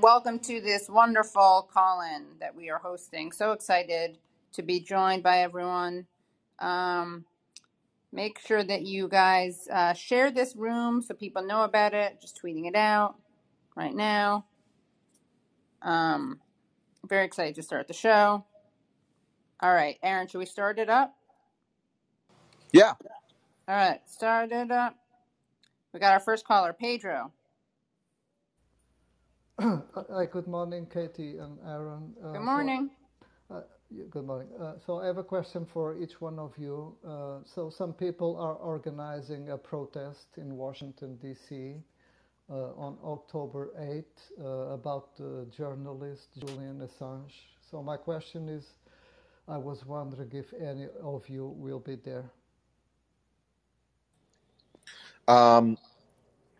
Welcome to this wonderful call in that we are hosting. So excited to be joined by everyone. Um, make sure that you guys uh, share this room so people know about it. Just tweeting it out right now. Um, very excited to start the show. All right, Aaron, should we start it up? Yeah. All right, start it up. We got our first caller, Pedro. Hi, good morning, Katie and Aaron. Good Uh, so, morning. uh, good morning. Uh, so I have a question for each one of you. Uh, so some people are organizing a protest in Washington, D.C. Uh, on October 8th uh, about the journalist Julian Assange. So my question is, I was wondering if any of you will be there. Um,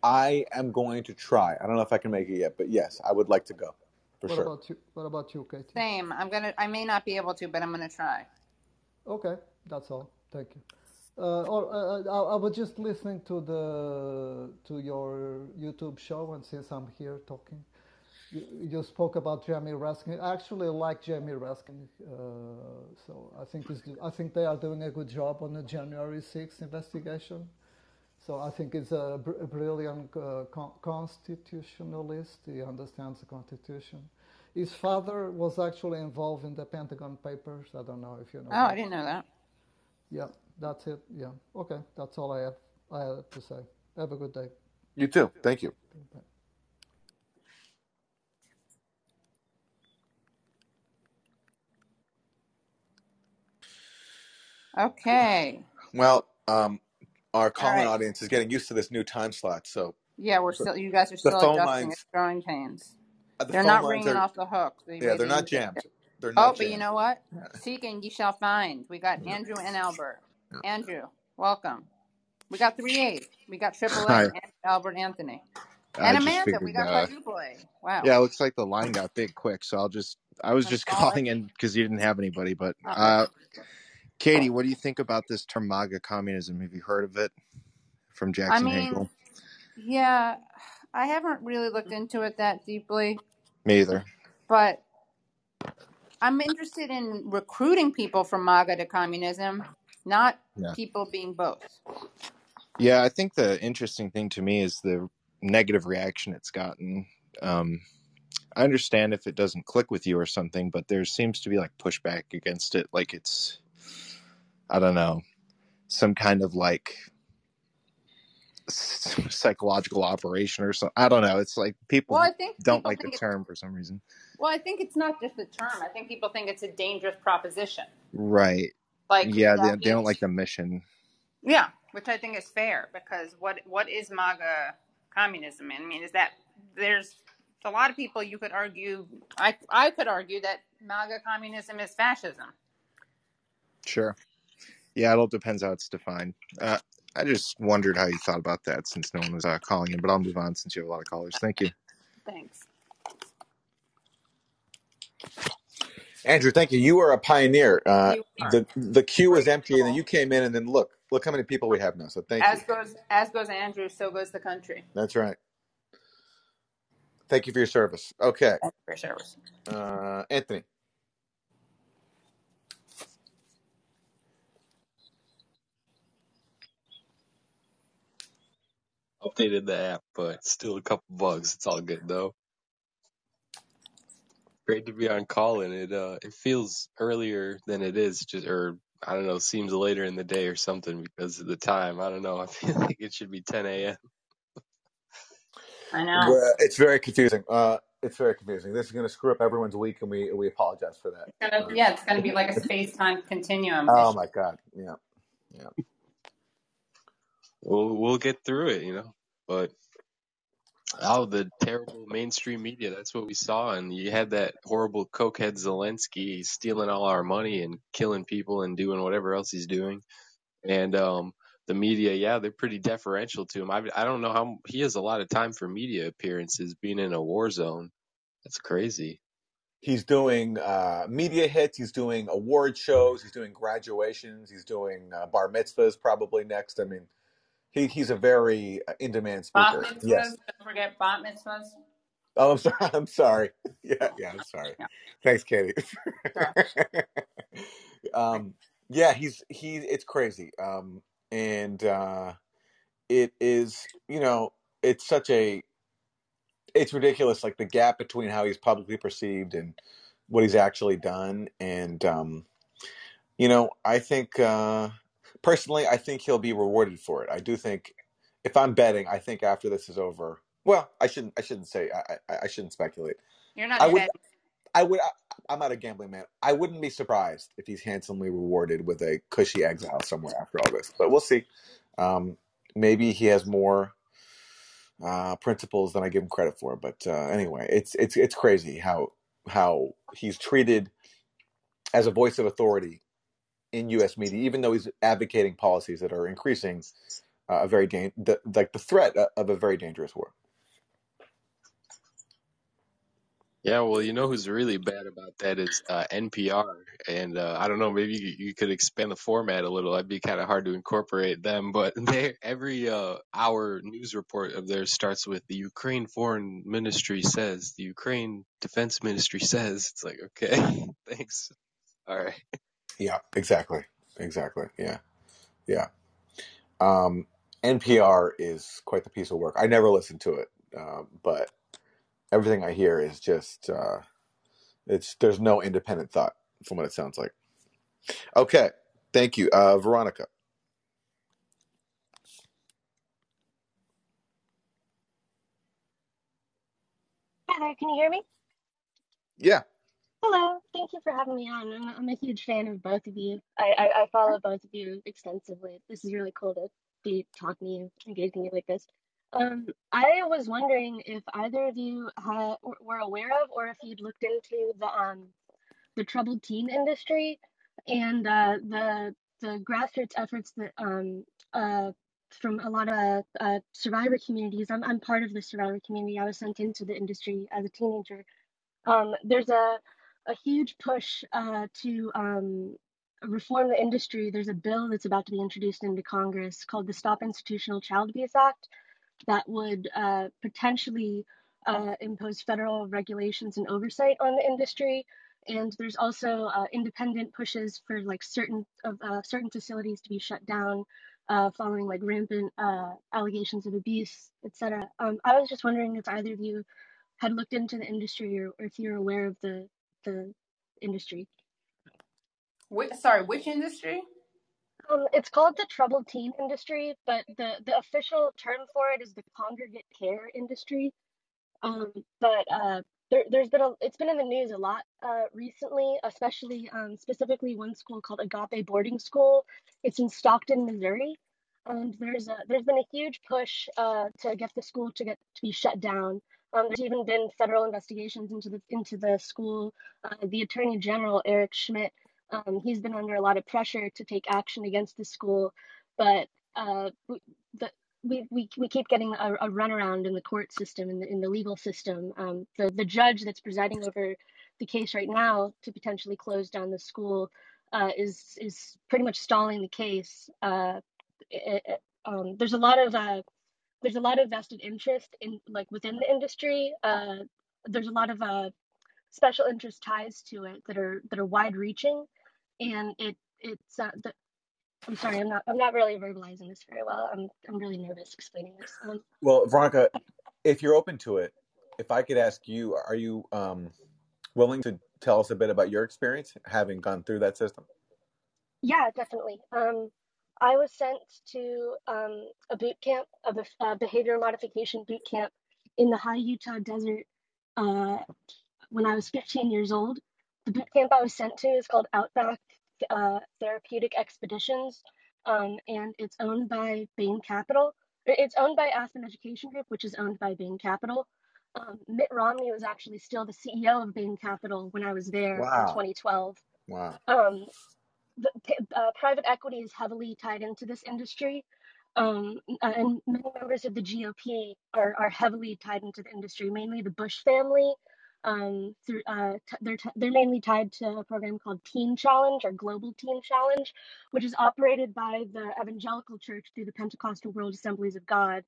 I am going to try. I don't know if I can make it yet, but yes, I would like to go for What sure. about you? What about you, Katie? Same. I'm gonna. I may not be able to, but I'm gonna try. Okay, that's all. Thank you. Uh, or uh, uh, I, I was just listening to the to your YouTube show, and since I'm here talking, you, you spoke about Jamie Raskin. I actually like Jamie Raskin, uh, so I think it's, I think they are doing a good job on the January 6th investigation. So I think he's a, br- a brilliant uh, con- constitutionalist. He understands the Constitution. His father was actually involved in the Pentagon Papers. I don't know if you know Oh, I that. didn't know that. Yeah, that's it. Yeah. Okay, that's all I have I have to say. Have a good day. You too. Thank you. Bye. Okay. Well, um, our call-in right. audience is getting used to this new time slot, so Yeah, we're so still. You guys are still adjusting. It's lines, growing pains. uh, the They're not ringing are, off the hook. They yeah, they're not jammed. They're not Oh, not but you know what? Seek and ye shall find. We got Yeah. Andrew and Albert. Yeah. Andrew, welcome. We got three A's. We got triple A. And Albert Anthony. I And Amanda. We got uh, quadruple A. Wow. yeah, it looks like the line got big quick, so I'll just, I was just calling in because you didn't have anybody. But, Oh, uh. Katie, what do you think about this term MAGA communism? Have you heard of it from I Jackson mean, Hinkle? yeah, I haven't really looked into it that deeply, Me either. but I'm interested in recruiting people from MAGA to communism, not Yeah. people being both. Yeah, I think the interesting thing to me is the negative reaction it's gotten. Um, I understand if it doesn't click with you or something, but there seems to be like pushback against it. Like it's, I don't know, some kind of like psychological operation or something. I don't know. It's like Well, I people think don't people like the think it's term for some reason. well, I think it's not just the term. I think people think it's a dangerous proposition. Right. Like Yeah, they, they don't like the mission. yeah, which I think is fair because what what is MAGA communism? I mean, is that there's a lot of people you could argue. I I could argue that MAGA communism is fascism. Sure. Yeah, it all depends how it's defined. Uh, I just wondered how you thought about that since no one was uh, calling in, but I'll move on since you have a lot of callers. Thank you. Thanks. Andrew, thank you. You are a pioneer. Uh, You are the the queue was empty, and then grateful. you came in, and then look, look how many people we have now. So thank you. As goes as goes Andrew, so goes the country. That's right. Thank you for your service. Okay, Thank you for your service. uh, Anthony. Updated the app, but still a couple bugs. It's all good though. Great to be on call and it uh it feels earlier than it is just or I don't know, seems later in the day or something because of the time. I don't know. I feel like it should be 10 a.m. I know. Well, it's very confusing. Uh, it's very confusing. This is going to screw up everyone's week, and we we apologize for that. It's gonna, yeah, it's going to be like a space time continuum Oh issue. my God. Yeah. Yeah. We'll we'll get through it, you know. But oh, the terrible mainstream media. That's what we saw, and you had that horrible cokehead Zelensky stealing all our money and killing people and doing whatever else he's doing. And um, the media, yeah, they're pretty deferential to him. I I don't know how he has a lot of time for media appearances, being in a war zone. That's crazy. He's doing uh, media hits. He's doing award shows. He's doing graduations. He's doing uh, bar mitzvahs probably next. I mean, he, he's a very uh, in demand speaker. Yes. don't forget bat mitzvahs. Oh, I'm sorry. I'm sorry. Yeah, yeah, I'm sorry. Yeah, Thanks, Katie. sure. Um, yeah, he's he. It's crazy. Um, and uh, it is. You know, it's such a. It's ridiculous. Like the gap between how he's publicly perceived and what he's actually done. And um, you know, I think uh, personally, I think he'll be rewarded for it. I do think. If I'm betting, I think after this is over. Well, I shouldn't. I shouldn't say. I, I, I shouldn't speculate. You're I not would. I would. I, I'm not a gambling man. I wouldn't be surprised if he's handsomely rewarded with a cushy exile somewhere after all this. But we'll see. Um, maybe he has more uh, principles than I give him credit for. But uh, anyway, it's it's it's crazy how how he's treated as a voice of authority in U.S. media, even though he's advocating policies that are increasing uh, a very dan- the, like the threat of a very dangerous war. Yeah, well, you know who's really bad about that is uh, NPR, and uh, I don't know, maybe you, you could expand the format a little. That'd be kind of hard to incorporate them, but they every uh, hour news report of theirs starts with the Ukraine Foreign Ministry says, the Ukraine Defense Ministry says. It's like, okay, thanks. All right. Yeah, exactly, exactly. Yeah, yeah. Um, NPR is quite the piece of work. I never listened to it, uh, but everything I hear is just uh, it's there's no independent thought from what it sounds like. Okay, thank you, uh, Veronica. Hi there, can you hear me? Yeah, Hello, thank you for having me on. I'm, I'm a huge fan of both of you. I, I, I follow both of you extensively. This is really cool to be talking to you, engaging you like this. Um, I was wondering if either of you were aware of or if you'd looked into the um the troubled teen industry and uh, the the grassroots efforts that um uh from a lot of uh, survivor communities. I'm I'm part of the survivor community. I was sent into the industry as a teenager Um, there's a a huge push uh, to um, reform the industry. There's a bill that's about to be introduced into Congress called the Stop Institutional Child Abuse Act that would uh, potentially uh, impose federal regulations and oversight on the industry. And there's also uh, independent pushes for like certain of uh, certain facilities to be shut down uh, following like rampant allegations of abuse, etc. Um, I was just wondering if either of you had looked into the industry or, or if you're aware of the the industry. Which, sorry, which industry? Um, it's called the troubled teen industry, but the the official term for it is the congregate care industry. Um, but uh, there, there's been a, it's been in the news a lot uh, recently, especially um, specifically one school called Agape Boarding School. It's in Stockton, Missouri, and there's a there's been a huge push uh, to get the school to get to be shut down. Um, there's even been federal investigations into the into the school. Uh, the Attorney General Eric Schmitt, um, he's been under a lot of pressure to take action against the school, but uh, the we, we, we keep getting a, a runaround in the court system, in the, in the legal system. Um, the, the judge that's presiding over the case right now to potentially close down the school uh, is is pretty much stalling the case. Uh, it, um, there's a lot of uh, there's a lot of vested interest in like within the industry. Uh, there's a lot of uh, special interest ties to it that are that are wide reaching, and it it's uh, the, I'm sorry, I'm not I'm not really verbalizing this very well. I'm I'm really nervous explaining this. Um, Well, Veronica, if you're open to it, if I could ask you, are you um, willing to tell us a bit about your experience having gone through that system? yeah, definitely. Um, I was sent to um, a boot camp, a bef- uh, behavior modification boot camp in the high Utah desert uh, when I was 15 years old. The boot camp I was sent to is called Outback uh, Therapeutic Expeditions, um, and it's owned by Bain Capital. It's owned by Aspen Education Group, which is owned by Bain Capital. Um, Mitt Romney was actually still the CEO of Bain Capital when I was there in 2012. Wow. Um, the, uh, private equity is heavily tied into this industry. Um, uh, and many members of the GOP are, are heavily tied into the industry, mainly the Bush family. Um, through, uh, t- they're, t- they're mainly tied to a program called Teen Challenge or Global Teen Challenge, which is operated by the Evangelical Church through the Pentecostal World Assemblies of God.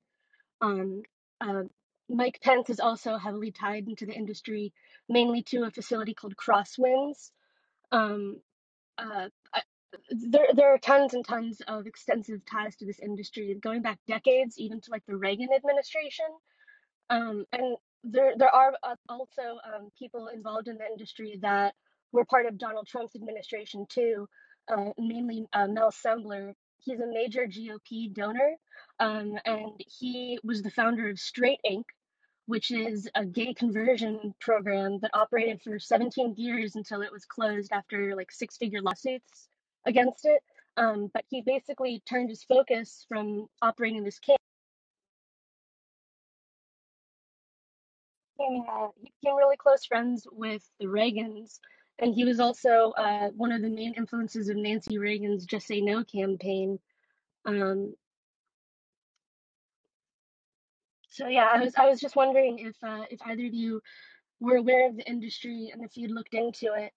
Um, uh, Mike Pence is also heavily tied into the industry, mainly to a facility called Crosswinds. Um, uh, there, there are tons and tons of extensive ties to this industry, going back decades, even to like the Reagan administration. Um, and there, there are uh, also um, people involved in the industry that were part of Donald Trump's administration too, uh, mainly uh, Mel Sembler. He's a major GOP donor, um, and he was the founder of Straight Inc., which is a gay conversion program that operated for 17 years until it was closed after like six figure lawsuits against it. Um, but he basically turned his focus from operating this camp. He uh, he became really close friends with the Reagans, and he was also uh, one of the main influences of Nancy Reagan's "Just Say No" campaign. Um, so yeah, I was I was just wondering if uh, if either of you were aware of the industry and if you'd looked into it.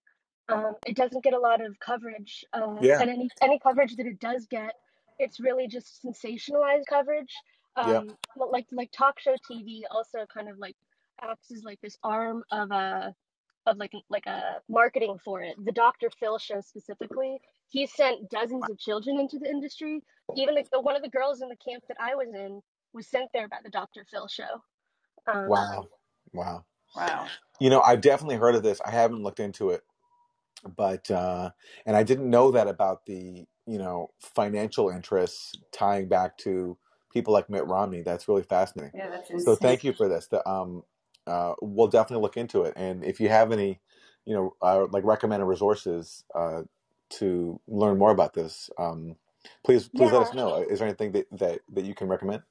Um, it doesn't get a lot of coverage, uh, Yeah. and any any coverage that it does get, it's really just sensationalized coverage. Um, but like like talk show TV also kind of like acts as like this arm of a of like like a marketing for it. The Dr. Phil show specifically, he sent dozens of children into the industry. Even the, one of the girls in the camp that I was in was sent there by the Dr. Phil show. Um, Wow. Wow. Wow. You know, I've definitely heard of this. I haven't looked into it, but uh, and I didn't know that about the you know financial interests tying back to people like Mitt Romney. That's really fascinating. Yeah, that's So thank you for this. The, um, uh, we'll definitely look into it. And if you have any, you know, uh, like recommended resources uh, to learn more about this, um, please please let us know. Is there anything that that, that you can recommend?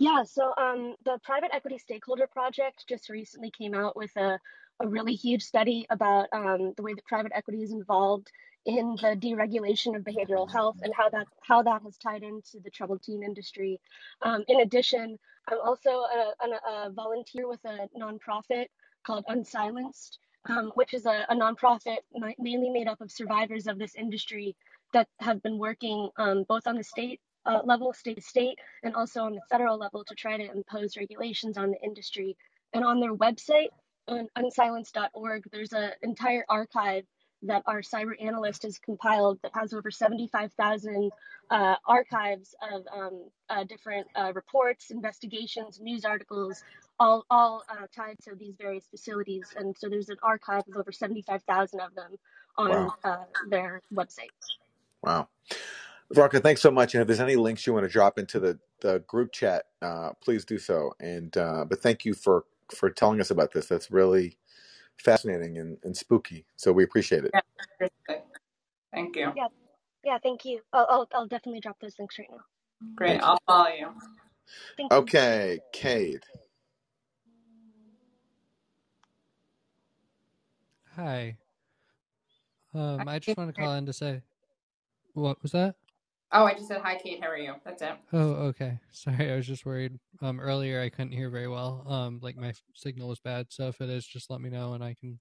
Yeah, so um, the Private Equity Stakeholder Project just recently came out with a, a really huge study about um, the way that private equity is involved in the deregulation of behavioral health and how that how that has tied into the troubled teen industry. Um, in addition, I'm also a, a, a volunteer with a nonprofit called Unsilenced, um, which is a, a nonprofit mainly made up of survivors of this industry that have been working um, both on the state uh, level, state to state, and also on the federal level to try to impose regulations on the industry. And on their website, on unsilence.org, there's an entire archive that our cyber analyst has compiled that has over 75,000 uh, archives of um, uh, different uh, reports, investigations, news articles, all, all uh, tied to these various facilities. And so there's an archive of over 75,000 of them on Wow, uh, their website. wow. Veronica, thanks so much. And if there's any links you want to drop into the, the group chat, uh, please do so. And uh, but thank you for for telling us about this. That's really fascinating and, and spooky. So we appreciate it. Yeah. Thank you. Yeah, yeah, thank you. I'll, I'll, I'll definitely drop those links right now. Great. Thank. I'll follow you. Thank you. Okay, Kate. Hi. Hi, Um, I just want to call in to say, what was that? Oh, I just said hi, Kate. How are you? That's it. Oh, okay. Sorry, I was just worried. Um, earlier I couldn't hear very well. Um, like my signal was bad, so if it is, just let me know and I can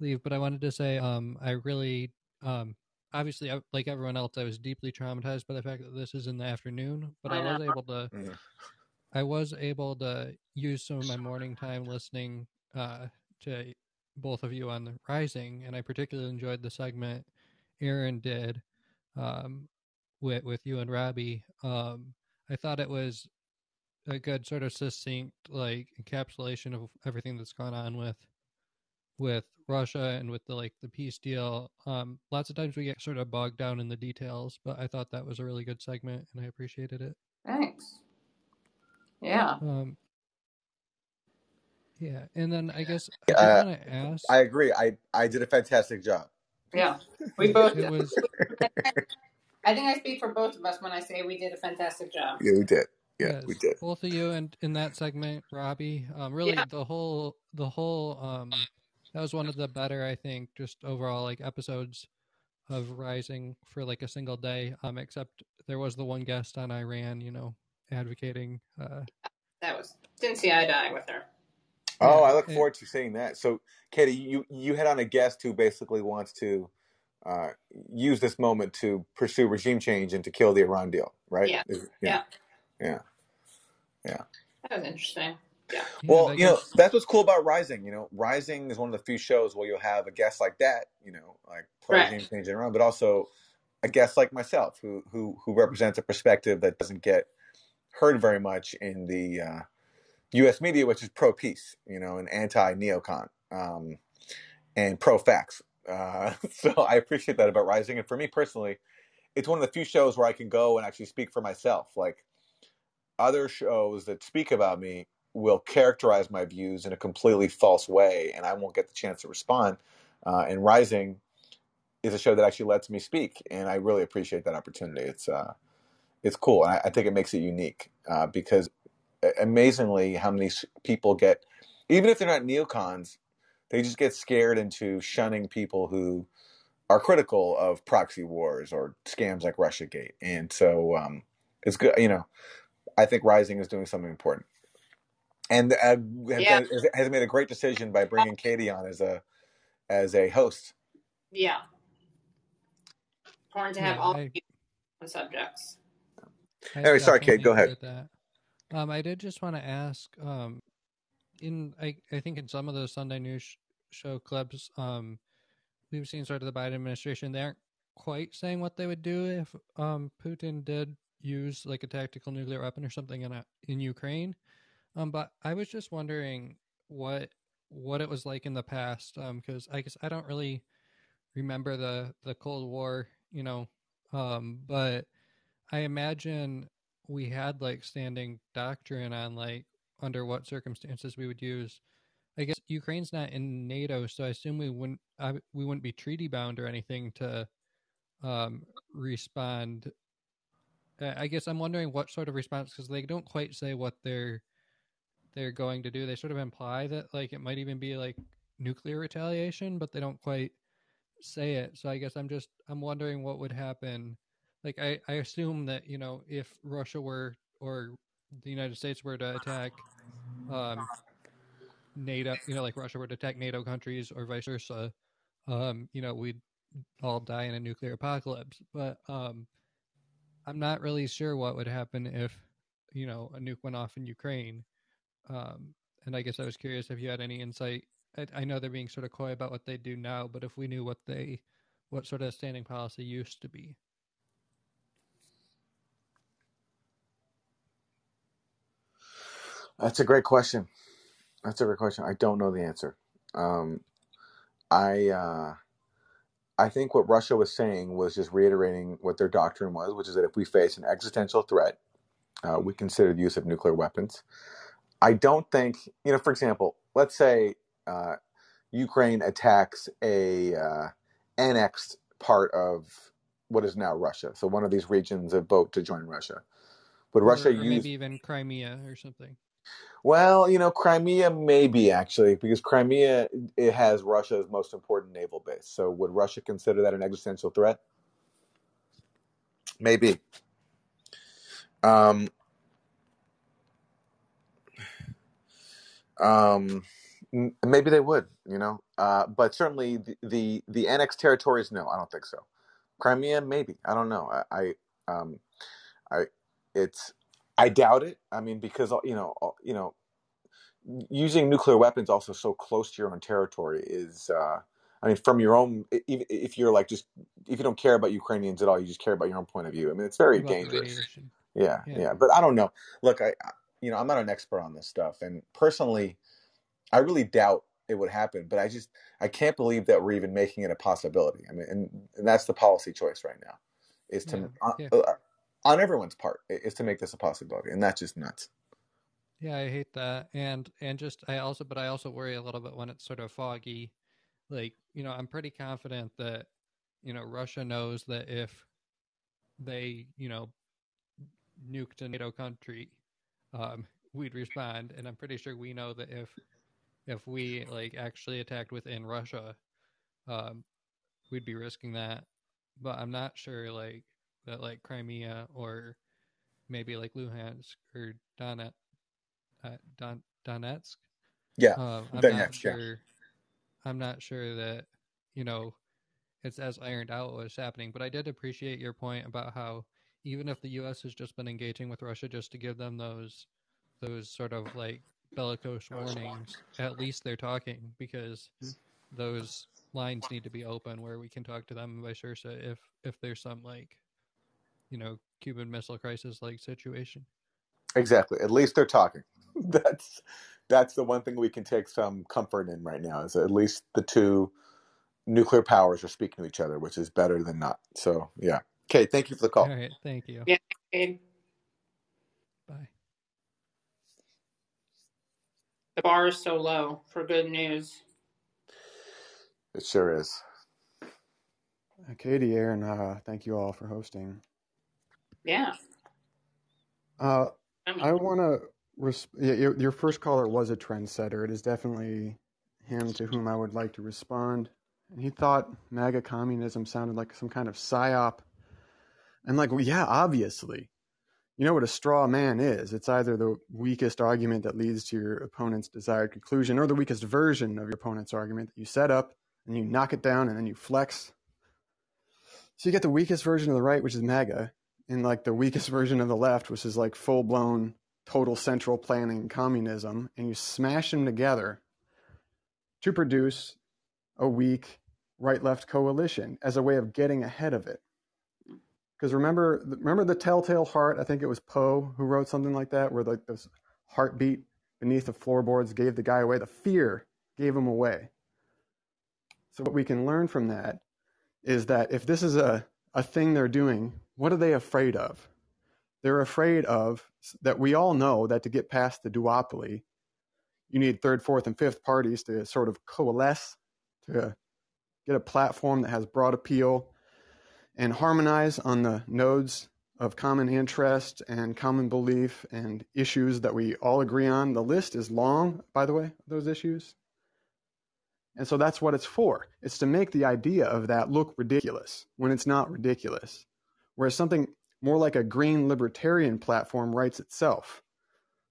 leave. But I wanted to say, um, I really, um, obviously, I, like everyone else, I was deeply traumatized by the fact that this is in the afternoon. But I I was able to, Mhm. I was able to use some of my morning time listening, uh, to both of you on the Rising, and I particularly enjoyed the segment Aaron did, um, with with you and Robby. Um, I thought it was a good sort of succinct like encapsulation of everything that's gone on with with Russia and with the like the peace deal. Um, lots of times we get sort of bogged down in the details, but I thought that was a really good segment and I appreciated it. Thanks. Yeah. Um, yeah, and then I guess I Uh, want to ask. I agree. I I did a fantastic job. Yeah. We both It did. was I think I speak for both of us when I say we did a fantastic job. Yeah, we did. Yeah, we did. both of you and in that segment, Robby. Um, really Yeah. the whole the whole um that was one of the better I think just overall like episodes of Rising for like a single day. Um, except there was the one guest on Iran, you know, advocating. Uh, That was didn't see eye to eye with her. Oh, yeah, I look it, forward to seeing that. So, Katie, you you had on a guest who basically wants to uh, use this moment to pursue regime change and to kill the Iran deal, right? Yeah. Is- Yeah. yeah, yeah, yeah. That was interesting. Yeah. Yeah, Well, I you know, that's what's cool about Rising. You know, Rising is one of the few shows where you'll have a guest like that, you know, like Right. praising changing around, but also a guest like myself who who who represents a perspective that doesn't get heard very much in the uh, U.S. media, which is pro peace, you know, and anti neocon um, and pro facts. Uh, so I appreciate that about Rising, and for me personally, it's one of the few shows where I can go and actually speak for myself. Like other shows that speak about me will characterize my views in a completely false way, and I won't get the chance to respond. Uh, and Rising is a show that actually lets me speak, and I really appreciate that opportunity. It's uh, it's cool, and I, I think it makes it unique uh, because amazingly, how many people get, even if they're not neocons, they just get scared into shunning people who are critical of proxy wars or scams like RussiaGate, and so um, it's good. You know, I think Rising is doing something important, and uh, has, Yeah. been, has made a great decision by bringing Katie on as a as a host. Yeah. Important to have yeah, all I the subjects. I Anyway, sorry, Kate, go ahead. that. Um, I did just want to ask, um, in I I think in some of those Sunday news sh- show clips, um, we've seen sort of the Biden administration. They aren't quite saying what they would do if um Putin did use like a tactical nuclear weapon or something in a, in Ukraine. Um, but I was just wondering what what it was like in the past. Um, because I guess I don't really remember the the Cold War, you know. Um, but I imagine we had like standing doctrine on like under what circumstances we would use. I guess Ukraine's not in NATO, so I assume we wouldn't I, we wouldn't be treaty bound or anything to um, respond. I guess I'm wondering what sort of response because they don't quite say what they're they're going to do. They sort of imply that like it might even be like nuclear retaliation, but they don't quite say it. So I guess I'm just I'm wondering what would happen. Like I I assume that you know if Russia were or the United States were to attack um NATO, you know, like Russia to attack NATO countries or vice versa, um, you know, we'd all die in a nuclear apocalypse. But um I'm not really sure what would happen if you know a nuke went off in Ukraine. Um, and I guess I was curious if you had any insight. I, I know they're being sort of coy about what they do now, but if we knew what they, what sort of standing policy used to be. That's a great question. That's a great question. I don't know the answer. Um, I uh, I think what Russia was saying was just reiterating what their doctrine was, which is that if we face an existential threat, uh, we consider the use of nuclear weapons. I don't think, you know, for example, let's say uh, Ukraine attacks a uh, annexed part of what is now Russia, so one of these regions that vote to join Russia. Would Or, Russia or use maybe even Crimea or something. Well, you know, Crimea maybe actually, because Crimea it has Russia's most important naval base. So would Russia consider that an existential threat? Maybe. Um, um, maybe they would, you know. Uh, but certainly the, the the annexed territories, no, I don't think so. Crimea, maybe. I don't know. I, I um, I, it's, I doubt it. I mean, because you know, you know, using nuclear weapons also so close to your own territory is uh, i mean from your own if, if you're like just if you don't care about ukrainians at all you just care about your own point of view i mean it's very About dangerous yeah Yeah. yeah but i don't know look i you know i'm not an expert on this stuff and personally i really doubt it would happen but i just i can't believe that we're even making it a possibility i mean and, and that's the policy choice right now is to on, Yeah. uh, on everyone's part is to make this a possibility and that's just nuts Yeah, I hate that. And and just I also but I also worry a little bit when it's sort of foggy. Like, you know, I'm pretty confident that, you know, Russia knows that if they, you know, nuked a NATO country, um, we'd respond. And I'm pretty sure we know that if if we like actually attacked within Russia, um, we'd be risking that. But I'm not sure like that like Crimea or maybe like Luhansk or Donetsk, uh, Don, Donetsk yeah Um, I'm Then not next, yeah. sure. I'm not sure that you know it's as ironed out what's happening. But I did appreciate your point about how even if the U.S. has just been engaging with Russia just to give them those those sort of like bellicose warnings, at least they're talking because those lines need to be open where we can talk to them and vice versa if if there's some like you know Cuban Missile Crisis like situation. Exactly. At least they're talking. That's that's the one thing we can take some comfort in right now. Is at least the two nuclear powers are speaking to each other, which is better than not. So yeah. Okay. Thank you for the call. All right, thank you. Yeah. Abe, Bye. the bar is so low for good news. It sure is. Katie, Aaron, uh, thank you all for hosting. Yeah. Uh, I want to. Res- yeah, your, your first caller was a trendsetter. It is definitely him to whom I would like to respond. And he thought MAGA communism sounded like some kind of psyop. And like, well, yeah, obviously. You know what a straw man is? It's either the weakest argument that leads to your opponent's desired conclusion or the weakest version of your opponent's argument that you set up and you knock it down and then you flex. So you get the weakest version of the right, which is MAGA, and like the weakest version of the left, which is like full blown total central planning communism, and you smash them together to produce a weak right left coalition as a way of getting ahead of it. Because remember, remember the Telltale Heart? I think it was Poe who wrote something like that, where like this heartbeat beneath the floorboards gave the guy away. The fear gave him away. So what we can learn from that is that if this is a, a thing they're doing, what are they afraid of? They're afraid of that we all know that to get past the duopoly, you need third, fourth, and fifth parties to sort of coalesce to get a platform that has broad appeal and harmonize on the nodes of common interest and common belief and issues that we all agree on. The list is long, by the way, those issues. And so that's what it's for. It's to make the idea of that look ridiculous when it's not ridiculous. Whereas something more like a green libertarian platform writes itself.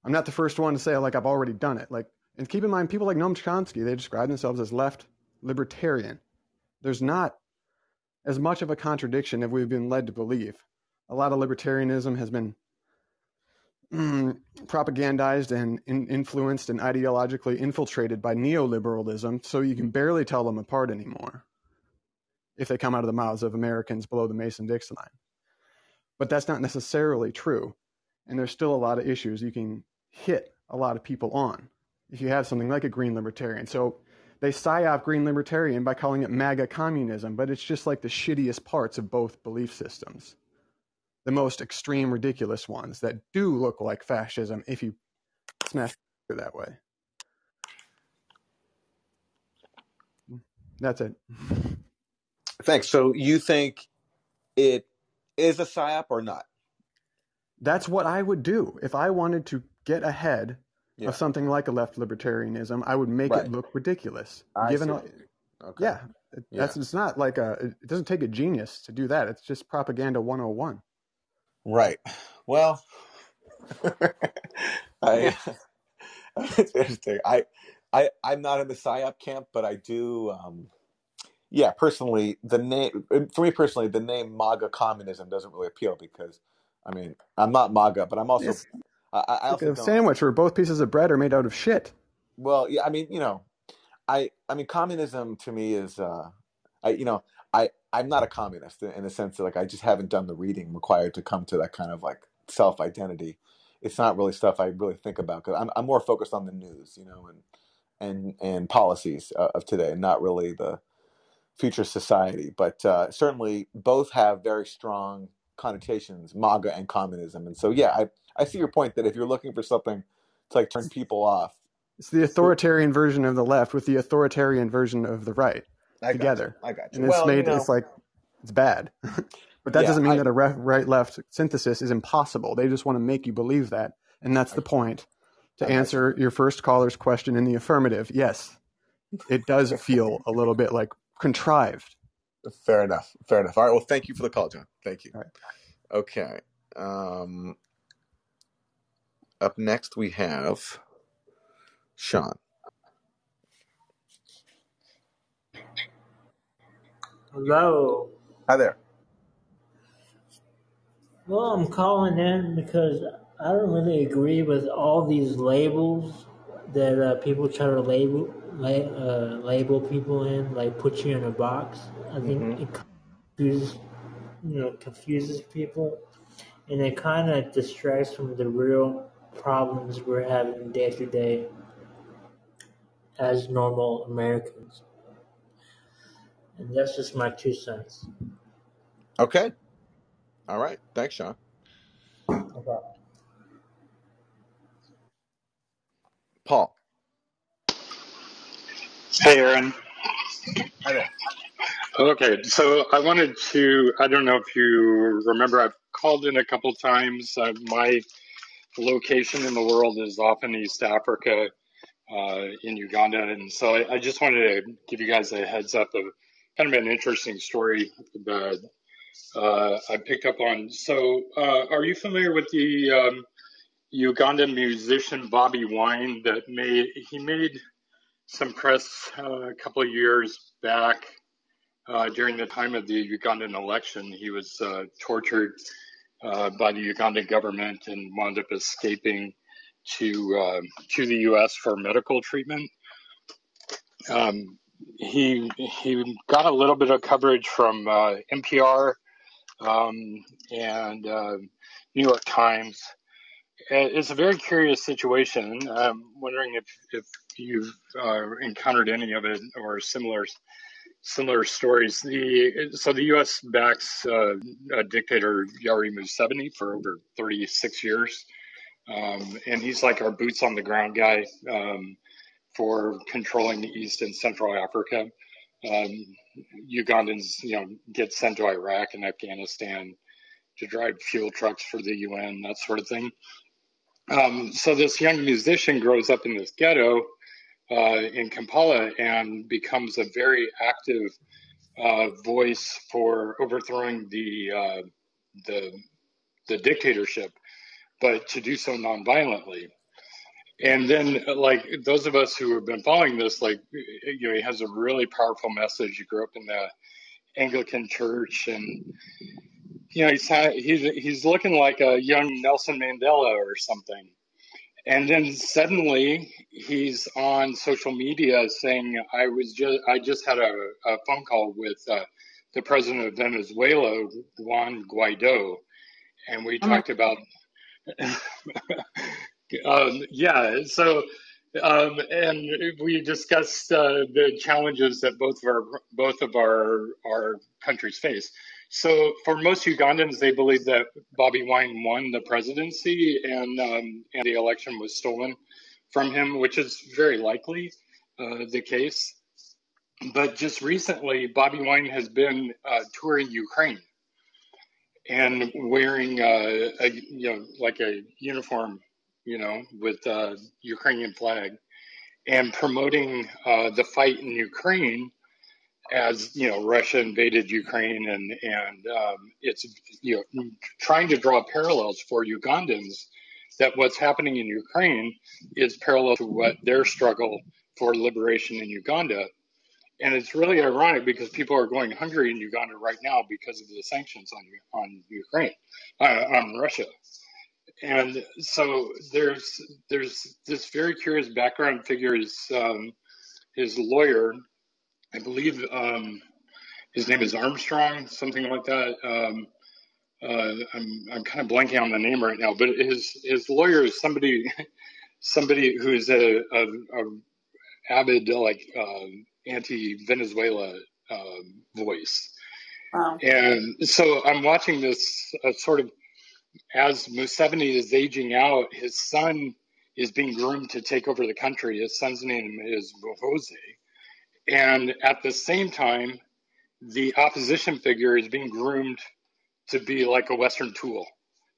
I'm not the first one to say like I've already done it. Like and keep in mind people like Noam Chomsky, they describe themselves as left libertarian. There's not as much of a contradiction as we've been led to believe. A lot of libertarianism has been mm, propagandized and in, influenced and ideologically infiltrated by neoliberalism, so you can barely tell them apart anymore if they come out of the mouths of Americans below the Mason Dixon line. But that's not necessarily true. And there's still a lot of issues you can hit a lot of people on if you have something like a green libertarian. So they psyop green libertarian by calling it MAGA communism, but it's just like the shittiest parts of both belief systems. The most extreme, ridiculous ones that do look like fascism if you smash it that way. That's it. Thanks. So you think it is a psyop or not? That's what I would do if I wanted to get ahead Yeah. of something like a left libertarianism. I would make Right. it look ridiculous. I Given see. all, Okay. yeah, it- that's it's not like a. It doesn't take a genius to do that. It's just propaganda 101. Right. Well, I it's interesting. I I I'm not in the psyop camp, but I do. Um, yeah, personally, the name for me personally, the name MAGA communism doesn't really appeal because, I mean, I'm not MAGA, but I'm also It's I, I like a sandwich where both pieces of bread are made out of shit. Well, yeah, I mean, you know, I I mean, communism to me is, uh, I you know, I I'm not a communist in, in the sense that like I just haven't done the reading required to come to that kind of like self identity. It's not really stuff I really think about because I'm I'm more focused on the news, you know, and and and policies uh, of today, and not really the future society. But uh, certainly, both have very strong connotations, MAGA and communism. And so, yeah, I I see your point that if you're looking for something to like turn people off, It's the authoritarian version of the left with the authoritarian version of the right I got together, you. I got you. and it's Well, you made. know, It's like it's bad, but that yeah, doesn't mean I that a re- right-left synthesis is impossible. They just want to make you believe that, and that's the point. To got you. answer your first caller's question in the affirmative, yes, it does feel a little bit like contrived. Fair enough. Fair enough. All right. Well, thank you for the call, John. Thank you. Right. Okay. Um, up next we have Sean. Hello. Hi there. Well, I'm calling in because I don't really agree with all these labels that uh, people try to label la- uh, label people in, like put you in a box. I think Mhm. it confuses, you know, confuses people, and it kind of distracts from the real problems we're having day to day as normal Americans. And that's just my two cents. Okay. All right. Thanks, Sean. Okay. Paul. Hey, Aaron. Hi there. Okay, so I wanted to, I don't know if you remember, I've called in a couple times. Uh, my location in the world is often East Africa, uh, in Uganda. And so I, I just wanted to give you guys a heads up of kind of an interesting story that uh, I picked up on. So, uh, are you familiar with the um, Ugandan musician Bobi Wine that made, he made some press uh, a couple of years back uh, during the time of the Ugandan election. He was uh, tortured uh, by the Ugandan government and wound up escaping to uh, to the U.S. for medical treatment. Um, he he got a little bit of coverage from uh, NPR um, and uh, New York Times. It's a very curious situation. I'm wondering if if you've uh, encountered any of it or similar similar stories. The so the U.S. backs uh, dictator Yoweri Museveni for over 36 years, um, and he's like our boots on the ground guy um, for controlling the East and Central Africa. Um, Ugandans, you know, get sent to Iraq and Afghanistan to drive fuel trucks for the UN, that sort of thing. Um, so this young musician grows up in this ghetto uh, in Kampala and becomes a very active uh, voice for overthrowing the uh, the the dictatorship, but to do so nonviolently. And then, like those of us who have been following this, like you know, he has a really powerful message. He grew up in the Anglican Church, and you know, he's he's he's looking like a young Nelson Mandela or something. And then suddenly he's on social media saying, "I was just I just had a, a phone call with uh, the president of Venezuela, Juan Guaido, and we Oh talked about um, yeah. So um, and we discussed uh, the challenges that both of our both of our our countries face. So for most Ugandans, they believe that Bobi Wine won the presidency and um, and the election was stolen from him, which is very likely uh, the case. But just recently, Bobi Wine has been uh, touring Ukraine and wearing uh, a you know like a uniform, you know, with a Ukrainian flag and promoting uh, the fight in Ukraine as you know Russia invaded Ukraine and and um, it's you know trying to draw parallels for Ugandans that what's happening in Ukraine is parallel to what their struggle for liberation in Uganda. And it's really ironic because people are going hungry in Uganda right now because of the sanctions on on Ukraine uh, on Russia and so there's there's this very curious background figure is um, his lawyer I believe um, his name is Armstrong, something like that. Um, uh, I'm I'm kind of blanking on the name right now, but his his lawyer is somebody somebody who's a, a, a avid like um, anti-Venezuela um, voice, wow. and so I'm watching this uh, sort of as Museveni is aging out, his son is being groomed to take over the country. His son's name is Muhoozi, and at the same time, the opposition figure is being groomed to be like a Western tool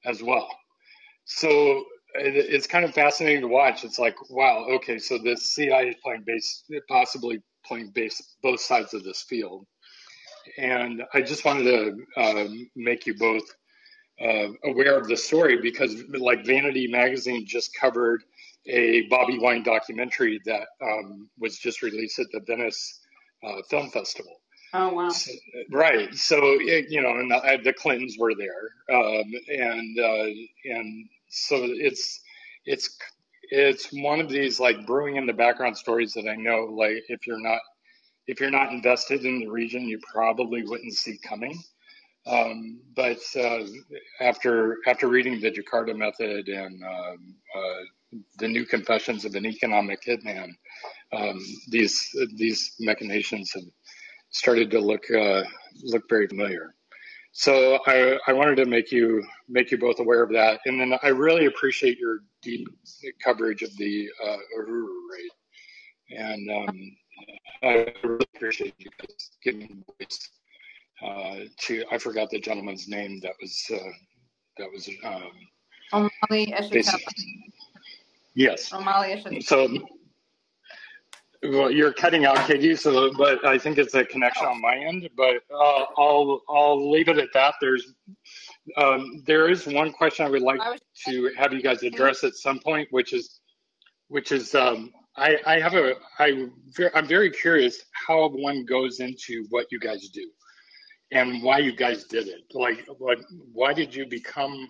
as well. So it's kind of fascinating to watch. It's like, wow, okay, so the CIA is playing base, possibly playing base both sides of this field. And I just wanted to um, make you both uh, aware of the story because, like, Vanity Magazine just covered a Bobi Wine documentary that um, was just released at the Venice uh, Film Festival Oh wow. so, right. So you know, and the, the Clintons were there, um, and uh, and so it's it's it's one of these like brewing in the background stories that I know like if you're not if you're not invested in the region, you probably wouldn't see coming. Um, but uh, after after reading the Jakarta Method and um, uh, the New Confessions of an Economic Hitman, um, these these machinations have started to look uh, look very familiar. So I, I wanted to make you make you both aware of that, and then I really appreciate your deep coverage of the uh, Uhuru raid, and um, I really appreciate you guys giving voice uh, to I forgot the gentleman's name that was uh, that was um, Omali yes. Omali. So well, you're cutting out, Katie. So, but I think it's a connection on my end. But uh, I'll I'll leave it at that. There's um, there is one question I would like to have you guys address at some point, which is which is um, I I have a I I'm very curious how one goes into what you guys do and why you guys did it. Like, what why did you become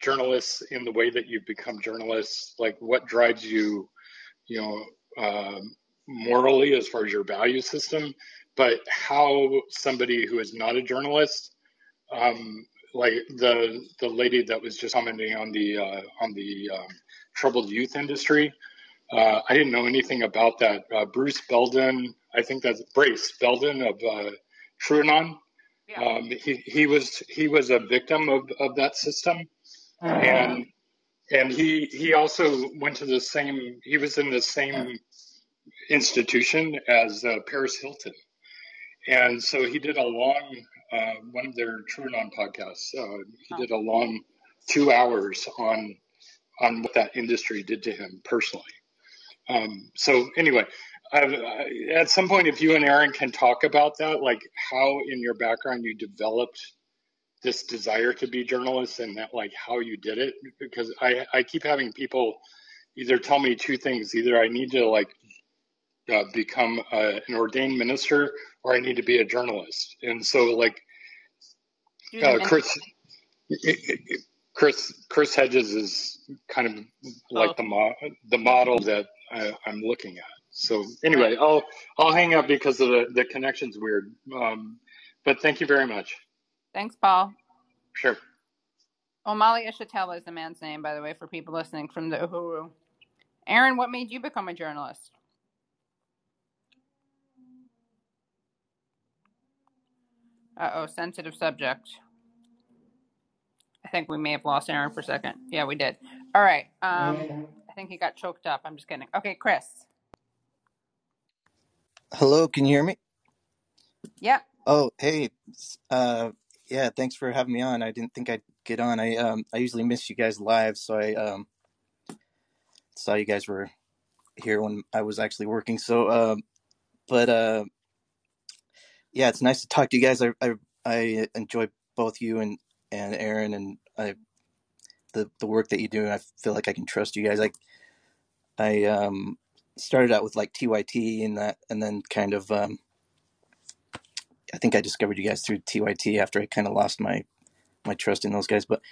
journalists in the way that you've become journalists? Like, what drives you? You know. Um, morally as far as your value system, but how somebody who is not a journalist, um, like the the lady that was just commenting on the uh, on the um, troubled youth industry, uh, I didn't know anything about that. Uh, Bruce Belden, I think that's Brace Belden of uh, TrueAnon. Yeah. Um, he he was he was a victim of, of that system, and and he he also went to the same. He was in the same institution as uh, Paris Hilton. And so he did a long, uh, one of their TrueAnon podcasts. Uh, he did a long two hours on on what that industry did to him personally. Um, so anyway, I've, I, at some point, if you and Aaron can talk about that, like how in your background you developed this desire to be journalists and that like how you did it, because I I keep having people either tell me two things: either I need to like uh, become uh, an ordained minister or I need to be a journalist. And so, like, uh, Chris, Chris, Chris Hedges is kind of like Oh. the mo- the model that I, I'm looking at. So anyway, I'll I'll hang up because of the the connection's weird. Um, but thank you very much. Thanks, Paul. Sure. Omali Yeshitela is the man's name, by the way, for people listening from the Uhuru. Aaron, what made you become a journalist? Uh oh, sensitive subject. I think we may have lost Aaron for a second. Yeah, we did. All right. Um, I think he got choked up. I'm just kidding. Okay, Chris. Hello, can you hear me? Yeah. Oh, hey. Uh, yeah, thanks for having me on. I didn't think I'd get on. I um I usually miss you guys live, so I um saw you guys were here when I was actually working. So um but uh yeah, it's nice to talk to you guys. I I, I enjoy both you and and Aaron and I the the work that you do. I feel like I can trust you guys. Like I um started out with like TYT and that and then kind of um I think I discovered you guys through TYT after I kind of lost my my trust in those guys. But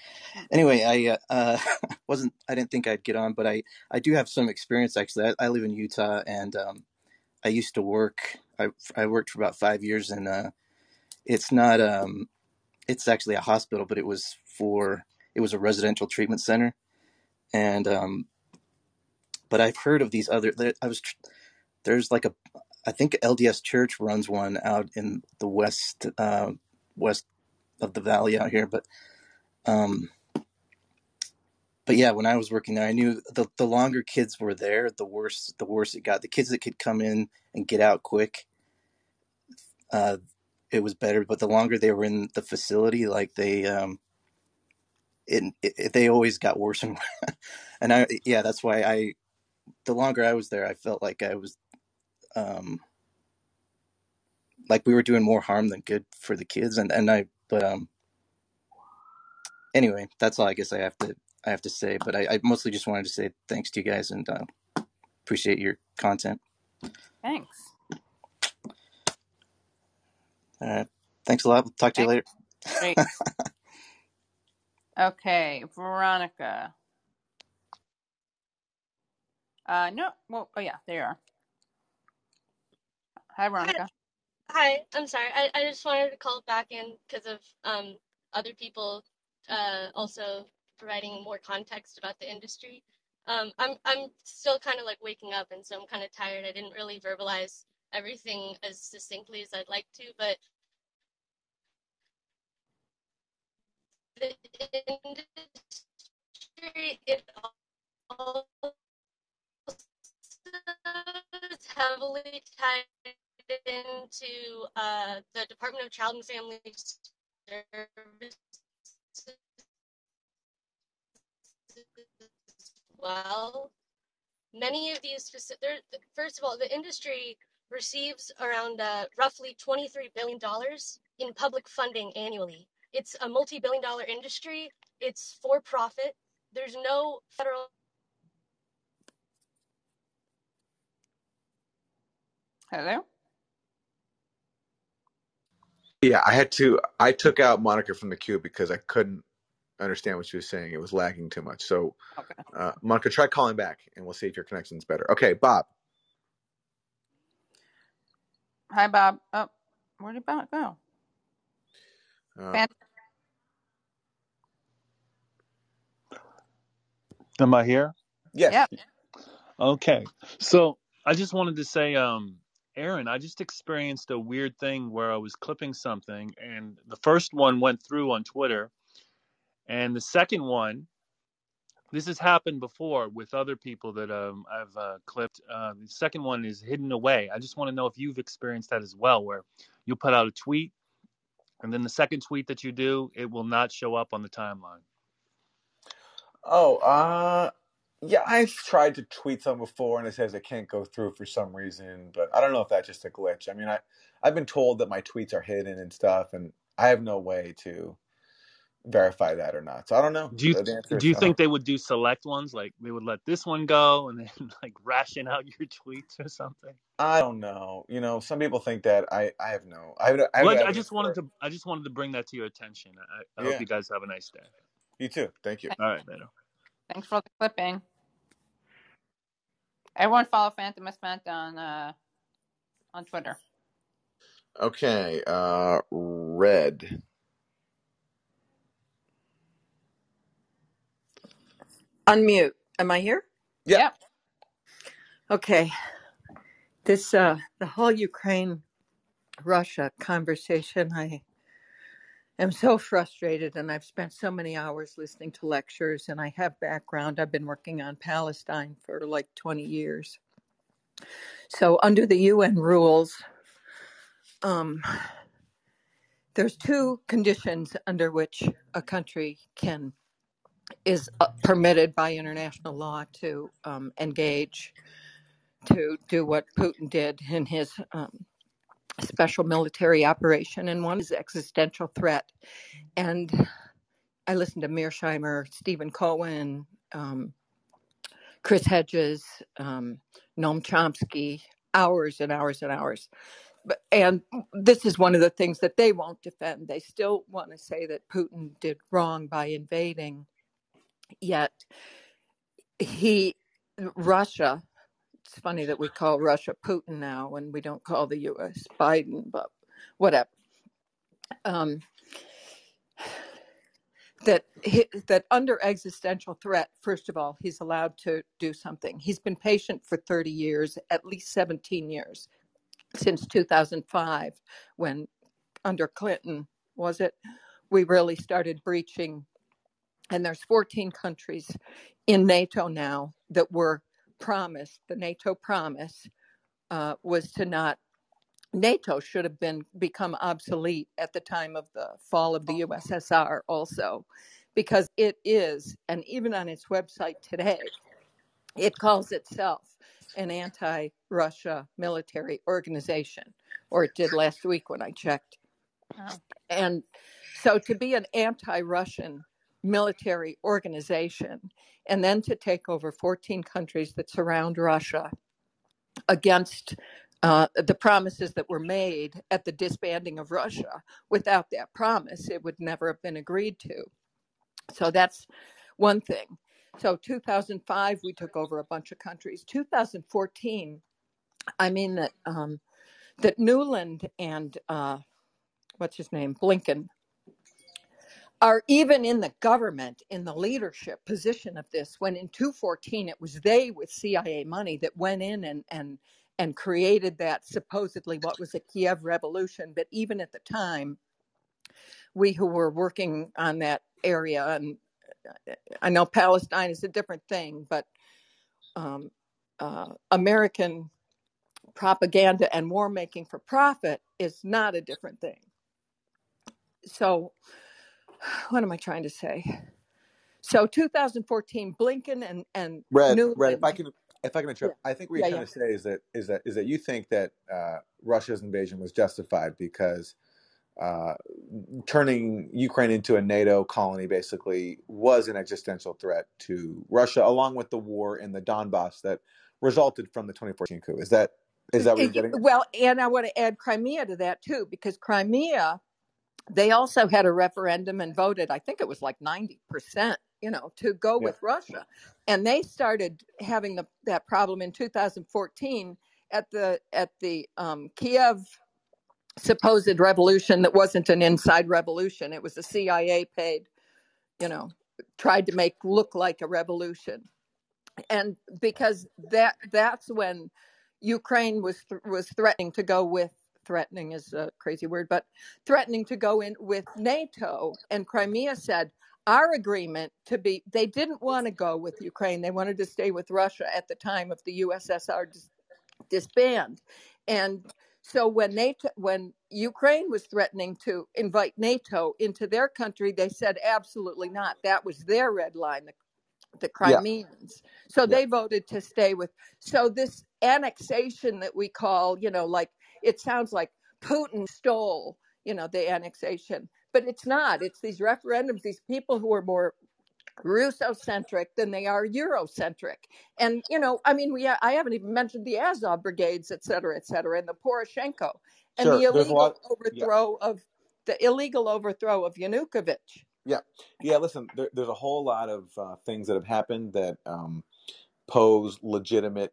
anyway, I uh, uh, wasn't. I didn't think I'd get on, but I I do have some experience actually. I, I live in Utah, and um, I used to work. I I worked for about five years, and uh, it's not. Um, it's actually a hospital, but it was for it was a residential treatment center, and um, but I've heard of these other. I was there's like a I think LDS Church runs one out in the west uh, west of the valley out here, but um, but yeah, when I was working there, I knew the the longer kids were there, the worse the worse it got. The kids that could come in and get out quick, uh, it was better. But the longer they were in the facility, like they um, it, it they always got worse and and I yeah, that's why I the longer I was there, I felt like I was um like we were doing more harm than good for the kids and and I but um anyway, that's all I guess I have to I have to say. But I, I mostly just wanted to say thanks to you guys and uh, appreciate your content. Thanks. All right, thanks a lot. We'll talk to you later. Great. Okay, Veronica. Uh, no. Well, oh yeah, there you are. Hi, Veronica. hi. I'm sorry. I, I just wanted to call back in because of um other people uh also providing more context about the industry. Um, I'm I'm still kind of like waking up, and so I'm kind of tired. I didn't really verbalize everything as succinctly as I'd like to, but the industry it also is heavily tied into uh, the Department of Child and Family Services as well. Many of these, first of all, the industry receives around uh, roughly $23 billion in public funding annually. It's a multi billion dollar industry, it's for profit. There's no federal. Hello. Yeah, I had to. I took out Monica from the queue because I couldn't understand what she was saying. It was lagging too much. So, Okay. uh, Monica, try calling back, and we'll see if your connection's better. Okay, Bob. Hi, Bob. Oh, where did Bob go? Uh, Am I here? yes. Yep. Okay. So I just wanted to say, um, Aaron, I just experienced a weird thing where I was clipping something, and the first one went through on Twitter, and the second one, this has happened before with other people that um, I've uh, clipped. Uh, the second one is hidden away. I just want to know if you've experienced that as well, where you put out a tweet, and then the second tweet that you do, it will not show up on the timeline. Oh, uh, yeah, I've tried to tweet something before, and it says it can't go through for some reason. But I don't know if that's just a glitch. I mean, I I've been told that my tweets are hidden and stuff, and I have no way to verify that or not. So I don't know. Do you The do you think they would do select ones, like they would let this one go and then like ration out your tweets or something? I don't know. You know, some people think that. I I have no. I have, I have Well, I I just wanted to I just wanted to bring that to your attention. I, I Yeah. hope you guys have a nice day. You too. Thank you. All right, later. Thanks for the clipping. Everyone follow Phantom Spent on uh on Twitter. Okay. Uh, red. Unmute. Am I here? Yeah. Yep. Okay. This uh the whole Ukraine Russia conversation I am so frustrated and I've spent so many hours listening to lectures and I have background. I've been working on Palestine for like 20 years. So under the UN rules um there's two conditions under which a country can is uh, permitted by international law to um, engage to do what Putin did in his um, special military operation, and one is existential threat. And I listened to Mearsheimer, Stephen Cohen, um, Chris Hedges, um, Noam Chomsky, hours and hours and hours. And this is one of the things that they won't defend. They still want to say that Putin did wrong by invading, yet he, Russia, it's funny that we call Russia Putin now and we don't call the U.S. Biden, but whatever. Um, that he, that under existential threat, first of all, he's allowed to do something. He's been patient for 30 years, at least 17 years, since 2005, when under Clinton was it we really started breaching. And there's 14 countries in NATO now that were promised. The NATO promise uh, was to not NATO should have been become obsolete at the time of the fall of the USSR also because it is and even on its website today it calls itself an anti-Russia military organization or it did last week when I checked Oh. and so to be an anti-Russian military organization and then to take over 14 countries that surround Russia against uh, the promises that were made at the disbanding of Russia. Without that promise, it would never have been agreed to. So that's one thing. So 2005, we took over a bunch of countries. 2014, I mean that um, that Nuland and uh, what's his name, Blinken, are even in the government in the leadership position of this. When in 214, it was they with CIA money that went in and and and created that supposedly what was a Kiev revolution. But even at the time, we who were working on that area and uh, I know Palestine is a different thing, but um, uh, American propaganda and war making for profit is not a different thing. So, what am I trying to say? So, 2014, Blinken and and Red, Red, if I can, if I can Yeah, I think what you're yeah. trying to say is that is that is that you think that uh, Russia's invasion was justified because uh, turning Ukraine into a NATO colony basically was an existential threat to Russia, along with the war in the Donbass that resulted from the 2014 coup. Is that is that what you're getting well, and I want to add Crimea to that too, because Crimea, they also had a referendum and voted, I think it was like 90%, you know, to go Yeah, with Russia. And they started having the, that problem in 2014 at the at the um, Kiev supposed revolution that wasn't an inside revolution. It was the CIA paid, you know, tried to make look like a revolution and because that that's when Ukraine was th- was threatening to go with threatening is a crazy word, but threatening to go in with NATO, and Crimea said our agreement to be they didn't want to go with Ukraine, they wanted to stay with Russia at the time of the USSR dis- disband, and so when NATO when Ukraine was threatening to invite NATO into their country, they said absolutely not. That was their red line. The the yeah, Crimeans. So yeah. they voted to stay with. So this annexation that we call, you know, like it sounds like Putin stole, you know, the annexation, but it's not. It's these referendums, these people who are more Russo-centric than they are Eurocentric. And you know, I mean, we I haven't even mentioned the Azov brigades, et cetera, et cetera, and the Poroshenko and the Sure, a illegal lot. Yeah, overthrow of the illegal overthrow of Yanukovych. yeah, yeah. Listen, there, there's a whole lot of uh, things that have happened that um, pose legitimate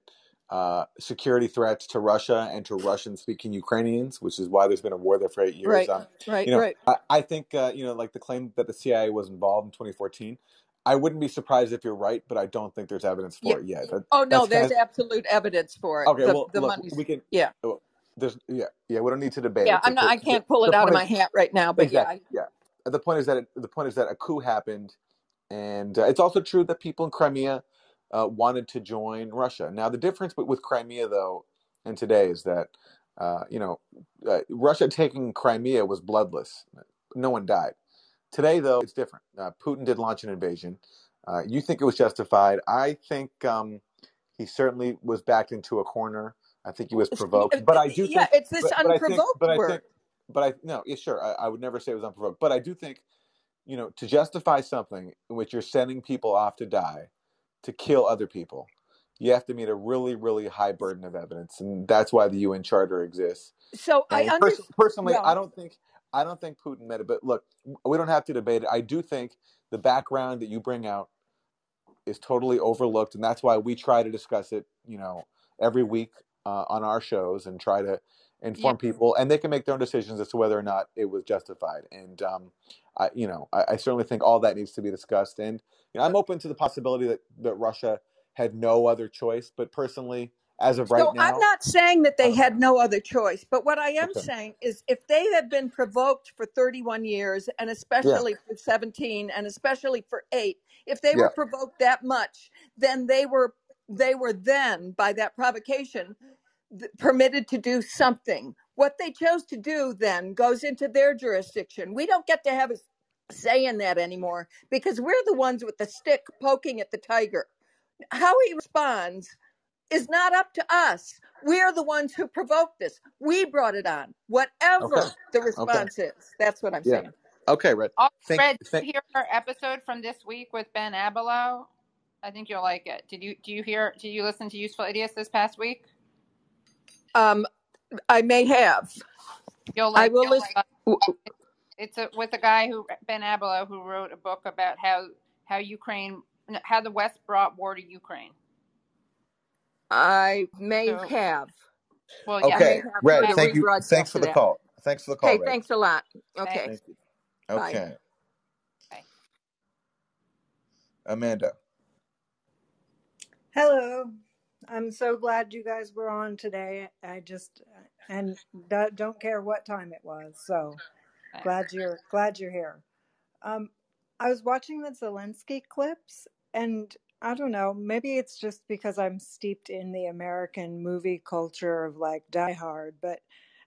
uh, security threats to Russia and to Russian-speaking Ukrainians, which is why there's been a war there for eight years. Right, Um, right, you know, right. I, I think uh, you know, like the claim that the CIA was involved in 2014. I wouldn't be surprised if you're right, but I don't think there's evidence Yeah. for it yet. That, Oh no, there's kind absolute evidence for it. okay. The Well, the look, money's we can. yeah. There's yeah, yeah. We don't need to debate Yeah, it. I'm The, not I can't pull it out of my is hat right now, but yeah, exactly yeah. The point is that it, the point is that a coup happened, and uh, it's also true that people in Crimea uh, wanted to join Russia. Now, the difference with, with Crimea, though, and today is that uh, you know uh, Russia taking Crimea was bloodless. No one died. Today, though, it's different. Uh, Putin did launch an invasion. Uh, you think it was justified? I think um, he certainly was backed into a corner. I think he was provoked, but I do yeah, think, it's this but, but I think, unprovoked but I word. think, but I no, yeah, sure. I, I would never say it was unprovoked, but I do think, you know, to justify something in which you're sending people off to die, to kill other people, you have to meet a really, really high burden of evidence, and that's why the UN Charter exists. So I And pers- personally, Yeah. I don't think I don't think Putin met it. But look, we don't have to debate it. I do think the background that you bring out is totally overlooked, and that's why we try to discuss it. You know, every week uh, on our shows and try to Yeah. inform people, and they can make their own decisions as to whether or not it was justified. And um, I, you know, I, I certainly think all that needs to be discussed. And you know, I'm open to the possibility that that Russia had no other choice. But personally, as of right now, So I'm not saying that they had no other choice, but what I am Okay. saying is if they had been provoked for 31 years and Yeah. especially for 17 and especially for 8, if they Yeah. were provoked that much, then they were they were then by that provocation th- permitted to do something. What they chose to do then goes into their jurisdiction. We don't get to have a say in that anymore because we're the ones with the stick poking at the tiger. How he responds is not up to us. We're the ones who provoked this. We brought it on. Whatever Okay. the Okay. response is. That's what I'm Yeah. saying. Okay, Red. Oh, Thank, Red, did thank. you hear our episode from this week with Ben Abelow? I think you'll like it. Did you do you hear did you listen to Useful Idiots this past week? Um, I may have. You'll I like will listen. uh, it's a, with a guy who Ben Abelow who wrote a book about how how Ukraine how the West brought war to Ukraine. I may So, have. well, I yeah, may Okay, have Red. heard Thank you. Thanks for the that. call. Thanks for the call, Okay, Red. thanks a lot. Okay, Thank you. Okay, Bye. Amanda. Hello. I'm so glad you guys were on today. I just and do- don't care what time it was. So glad you're glad you're here. Um, I was watching the Zelensky clips, and I don't know. Maybe it's just because I'm steeped in the American movie culture of like Die Hard, but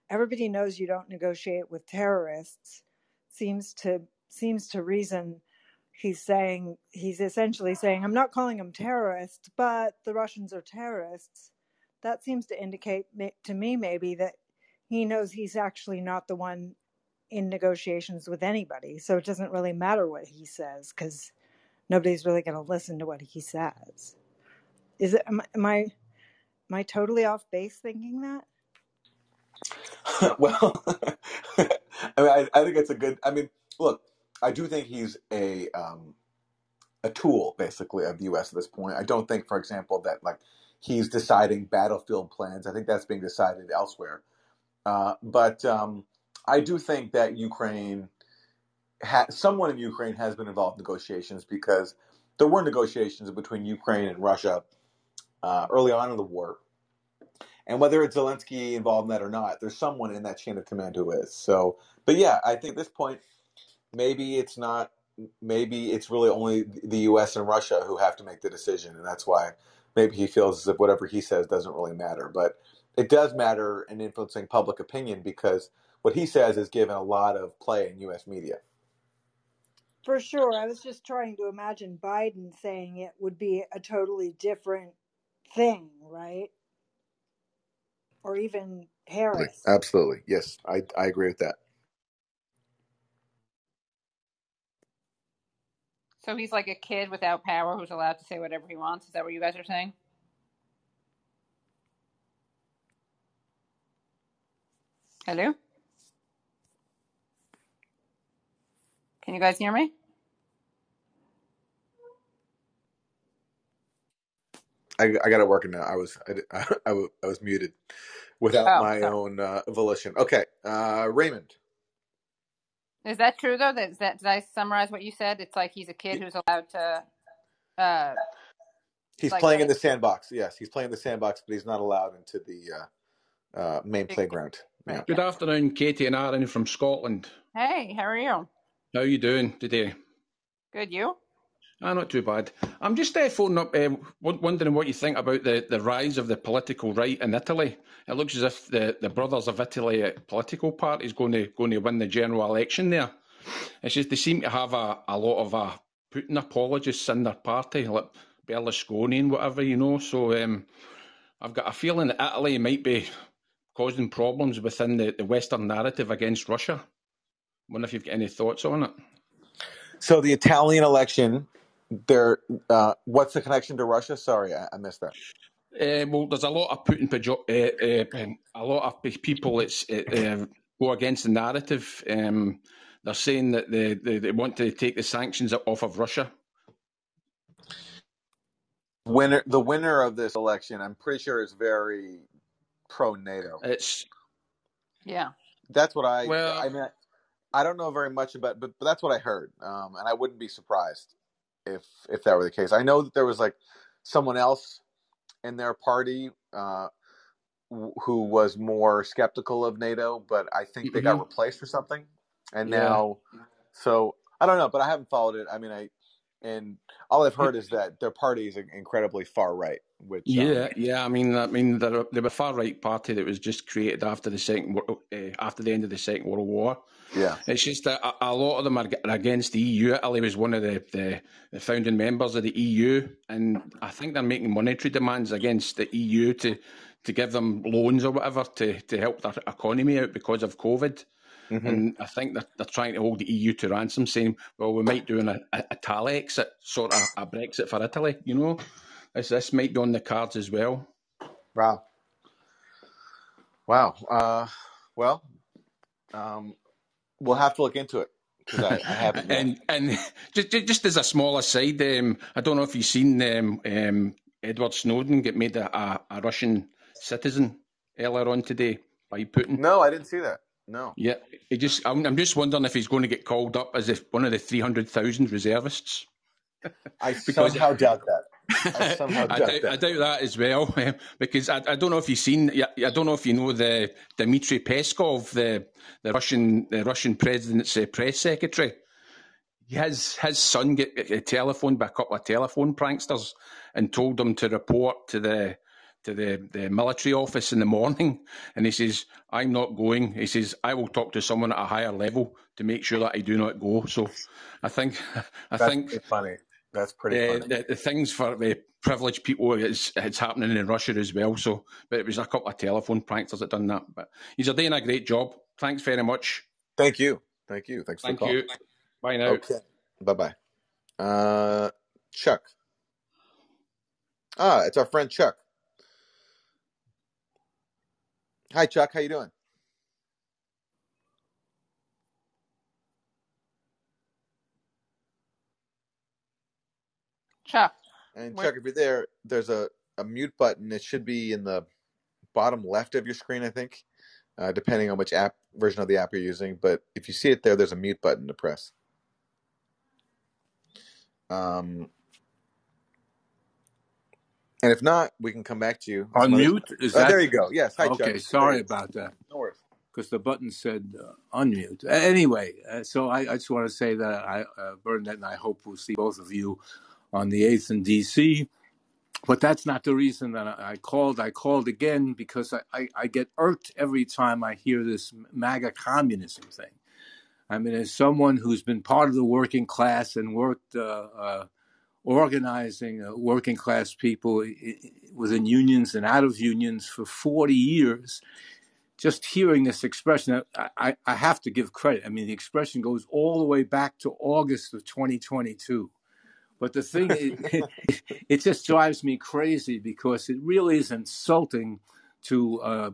everybody knows you don't negotiate with terrorists. Seems to seems to reason he's saying he's essentially saying i'm not calling them terrorists but the russians are terrorists that seems to indicate to me maybe that he knows he's actually not the one in negotiations with anybody so it doesn't really matter what he says because nobody's really going to listen to what he says is it am, I- am i am i totally off base thinking that well, I mean, I, I think it's a good. I mean, look, I do think he's a um, a tool, basically, of the U.S. at this point. I don't think, for example, that like he's deciding battlefield plans. I think that's being decided elsewhere. Uh, but um, I do think that Ukraine, ha- someone in Ukraine has been involved in negotiations because there were negotiations between Ukraine and Russia uh, early on in the war. And whether it's Zelensky involved in that or not, there's someone in that chain of command who is. So, but yeah, I think at this point, maybe it's not, maybe it's really only the U.S. and Russia who have to make the decision. And that's why maybe he feels as if whatever he says doesn't really matter. But it does matter in influencing public opinion because what he says is given a lot of play in U.S. media. for sure i was just trying to imagine biden saying it would be a totally different thing right or even harris Absolutely. Yes, I, I agree with that. So he's like a kid without power who's allowed to say whatever he wants. Is that what you guys are saying? Hello? Can you guys hear me? I, I got it working now. I was I, I, was- I was muted without Oh, my sorry. own uh, volition. Okay, uh, Raymond. Is that true though? That, is that did I summarize what you said? It's like he's a kid who's allowed to uh He's like playing let in the sandbox. Yes, he's playing in the sandbox, but he's not allowed into the uh, uh, main playground. Yeah. Good afternoon, Katie and Aaron from Scotland. Hey, how are you? How are you doing today? Good, you? Ah, not too bad. I'm just uh, phoning up, uh, wondering what you think about the, the rise of the political right in Italy. It looks as if the, the Brothers of Italy political party is going to going to win the general election there. It's just they seem to have a, a lot of uh, Putin apologists in their party, like Berlusconi and whatever, you know. So um, I've got a feeling that Italy might be causing problems within the, the Western narrative against Russia. I wonder if you've got any thoughts on it. So the Italian election, there. Uh, what's the connection to Russia? Sorry, I, I missed that. Uh, well, there's a lot of Putin, pejo- uh, uh, a lot of people that uh, uh, go against the narrative. Um, they're saying that they, they, they want to take the sanctions off of Russia. Winner, the winner of this election, I'm pretty sure is very pro NATO. It's Yeah. That's what I. well, I mean, I don't know very much about, but, but that's what I heard, um, and I wouldn't be surprised if if that were the case. I know that there was like someone else in their party uh, wh- who was more skeptical of NATO, but I think they got mhm, replaced or something, and yeah. now, so I don't know, but I haven't followed it. I mean, I and all I've heard is that their party is incredibly far right, which um, Yeah, yeah. I mean, I mean, they're, they were a far right party that was just created after the second, uh, after the end of the Second World War. Yeah, It's just that a, a lot of them are are against the EU. Italy was one of the, the, the founding members of the EU, and I think they're making monetary demands against the EU to to give them loans or whatever to, to help their economy out because of COVID. hmm And I think they're, they're trying to hold the EU to ransom, saying, well, we might do an, a, a Italy exit, sort of a Brexit for Italy, you know? This, this might be on the cards as well. wow, wow. Uh, well, um, we'll have to look into it I, I haven't and and just, just as a small aside, um, I don't know if you've seen um, um, Edward Snowden get made a, a, a Russian citizen earlier on today by Putin. No, I didn't see that. No. Yeah, it just I'm, I'm just wondering if he's going to get called up as if one of the three hundred thousand reservists. I Because- somehow doubt that. I doubt. I doubt that as well, um, because I, I don't know if you've seen. I don't know if you know the Dmitry Peskov, the the Russian the Russian president's uh, press secretary. His his son get, get telephoned by a couple of telephone pranksters and told them to report to the to the, the military office in the morning. And he says, "I'm not going." He says, "I will talk to someone at a higher level to make sure that I do not go." So, I think I That's think funny. That's pretty uh, funny. the, the things for the privileged people is it's happening in Russia as well. So, but it was a couple of telephone pranksters that done that. But he's doing a great job. Thanks very much. Thank you. Thank you. Thanks Thank for the call. you. Bye now. Okay. Bye bye. Uh, Chuck. Ah, it's our friend Chuck. Hi, Chuck. How you doing? Chuck. And Where- Chuck, if you're there, there's a, a mute button. It should be in the bottom left of your screen, I think, uh, depending on which app version of the app you're using. But if you see it there, there's a mute button to press. Um, and if not, we can come back to you. Some other- Unmute? Is Oh, that? there you go. Yes. Hi, Chuck. Okay, There sorry you about that. No worries. Because the button said uh, unmute. Anyway, uh, so I, I just want to say that I, uh, Bernadette and I hope we'll see both of you on the 8th in D.C. But that's not the reason that I called. I called again because I, I, I get irked every time I hear this MAGA communism thing. I mean, as someone who's been part of the working class and worked uh, uh, organizing uh, working class people within unions and out of unions for 40 years, just hearing this expression, I, I have to give credit. I mean, the expression goes all the way back to August of 2022. But the thing is, it just drives me crazy because it really is insulting to uh,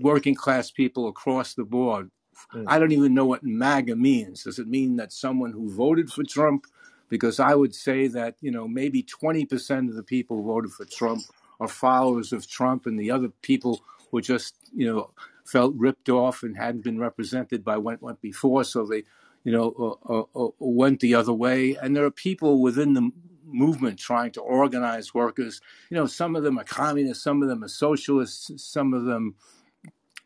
working class people across the board. Mm. I don't even know what MAGA means. Does it mean that someone who voted for Trump? Because I would say that, you know, maybe 20% of the people who voted for Trump are followers of Trump, and the other people were just, you know, felt ripped off and hadn't been represented by what went before, so they, you know, uh, uh, uh, went the other way. And there are people within the movement trying to organize workers. You know, some of them are communists, some of them are socialists, some of them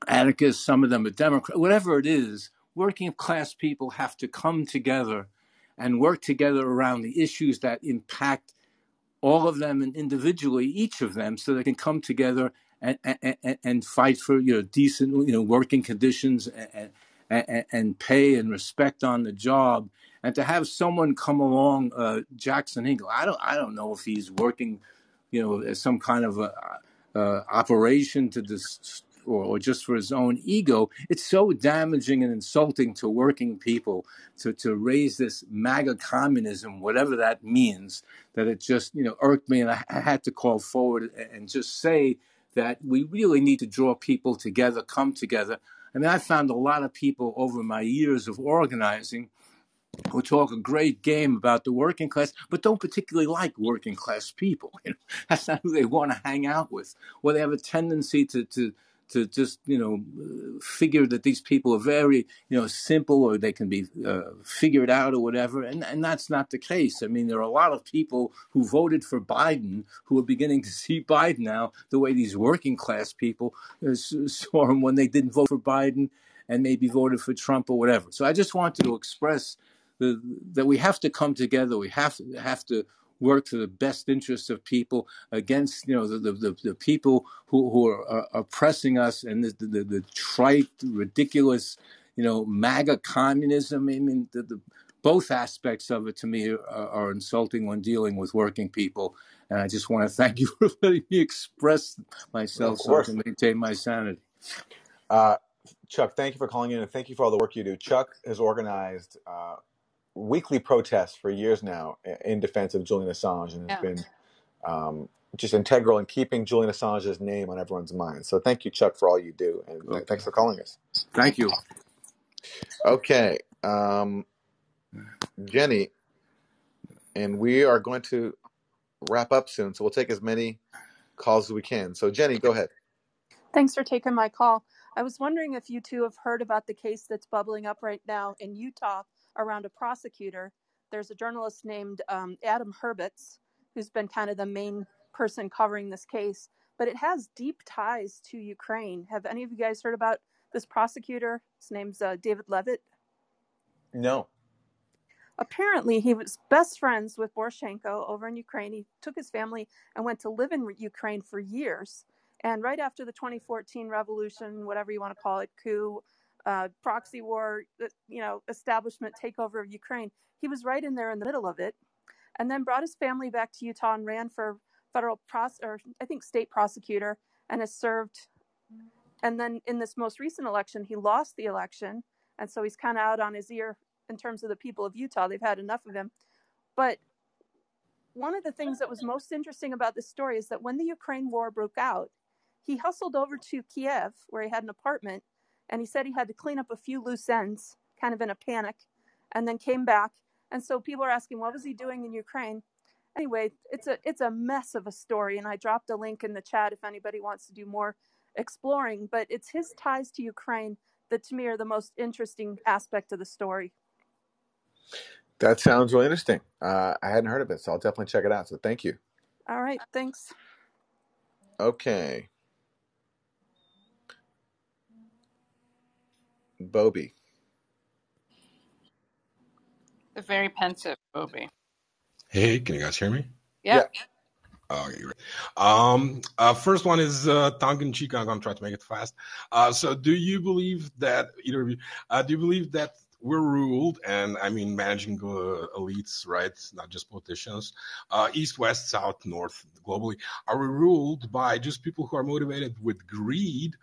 anarchists, some of them are Democrats, whatever it is, working class people have to come together and work together around the issues that impact all of them and individually each of them so they can come together and, and, and fight for you know decent you know working conditions and, and, and pay and respect on the job and to have someone come along uh, Jackson Hinkle I don't I don't know if he's working you know as some kind of a, operation to this or, or just for his own ego. It's so damaging and insulting to working people to, to raise this MAGA communism whatever that means that it just you know irked me and I, I had to call forward and just say that we really need to draw people together come together I mean I found a lot of people over my years of organizing who talk a great game about the working class, but don't particularly like working class people. You know, that's not who they want to hang out with. Or they have a tendency to to to just you know figure that these people are very you know simple or they can be uh, figured out or whatever, and and that's not the case. I mean, there are a lot of people who voted for Biden who are beginning to see Biden now the way these working class people uh, saw him when they didn't vote for Biden and maybe voted for Trump or whatever. So I just wanted to express the, that we have to come together. We have have to work to the best interests of people against you know the the, the, people who, who are, are oppressing us and the, the, the trite, ridiculous, you know, MAGA communism. I mean, the, the, both aspects of it to me are, are insulting when dealing with working people. And I just want to thank you for letting me express myself so I can maintain my sanity. Uh, Chuck, thank you for calling in and thank you for all the work you do. Chuck has organized uh, weekly protests for years now in defense of Julian Assange and has Yeah. been um, just integral in keeping Julian Assange's name on everyone's mind. So thank you, Chuck, for all you do. And Okay. thanks for calling us. Thank you. Okay. Um, Jenny, and we are going to wrap up soon, so we'll take as many calls as we can. So, Jenny, go ahead. Thanks for taking my call. I was wondering if you two have heard about the case that's bubbling up right now in Utah around a prosecutor. There's a journalist named um, Adam Herbets who's been kind of the main person covering this case, but it has deep ties to Ukraine. Have any of you guys heard about this prosecutor? His name's uh, David Leavitt. No. Apparently, he was best friends with Poroshenko over in Ukraine. He took his family and went to live in Ukraine for years. And right after the 2014 revolution, whatever you want to call it, coup, uh, proxy war, uh, you know, establishment takeover of Ukraine, he was right in there in the middle of it. And then brought his family back to Utah and ran for federal pros or I think state prosecutor and has served. And then in this most recent election, he lost the election, and so he's kind of out on his ear in terms of the people of Utah. They've had enough of him. But one of the things that was most interesting about this story is that when the Ukraine war broke out, he hustled over to Kiev, where he had an apartment, and he said he had to clean up a few loose ends, kind of in a panic, and then came back. And so people are asking, what was he doing in Ukraine? Anyway, it's a it's a mess of a story, and I dropped a link in the chat if anybody wants to do more exploring. But it's his ties to Ukraine that to me are the most interesting aspect of the story. That sounds really interesting. Uh, I hadn't heard of it, so I'll definitely check it out. So, thank you. All right, thanks. Okay. Bobby. The very pensive Bobby. Hey, can you guys hear me? Yeah. Yeah. Okay, great. Um, uh, first one is uh, tongue in cheek. I'm gonna try to make it fast. Uh, so, do you believe that either of you? Uh, do you believe that we're ruled, and I mean managing uh, elites, right? Not just politicians. Uh, east, west, south, north, globally, are we ruled by just people who are motivated with greed?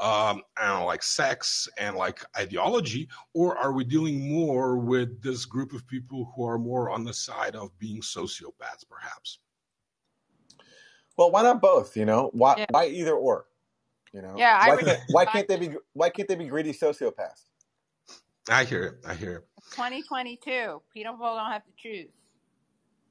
Um, I don't know, like sex and like ideology, or are we dealing more with this group of people who are more on the side of being sociopaths, perhaps? Well, why not both? You know, why Yeah. why either or? You know, Yeah, I why would can't why can't they be why can't they be greedy sociopaths? I hear it. I hear it. 2022. People don't have to choose.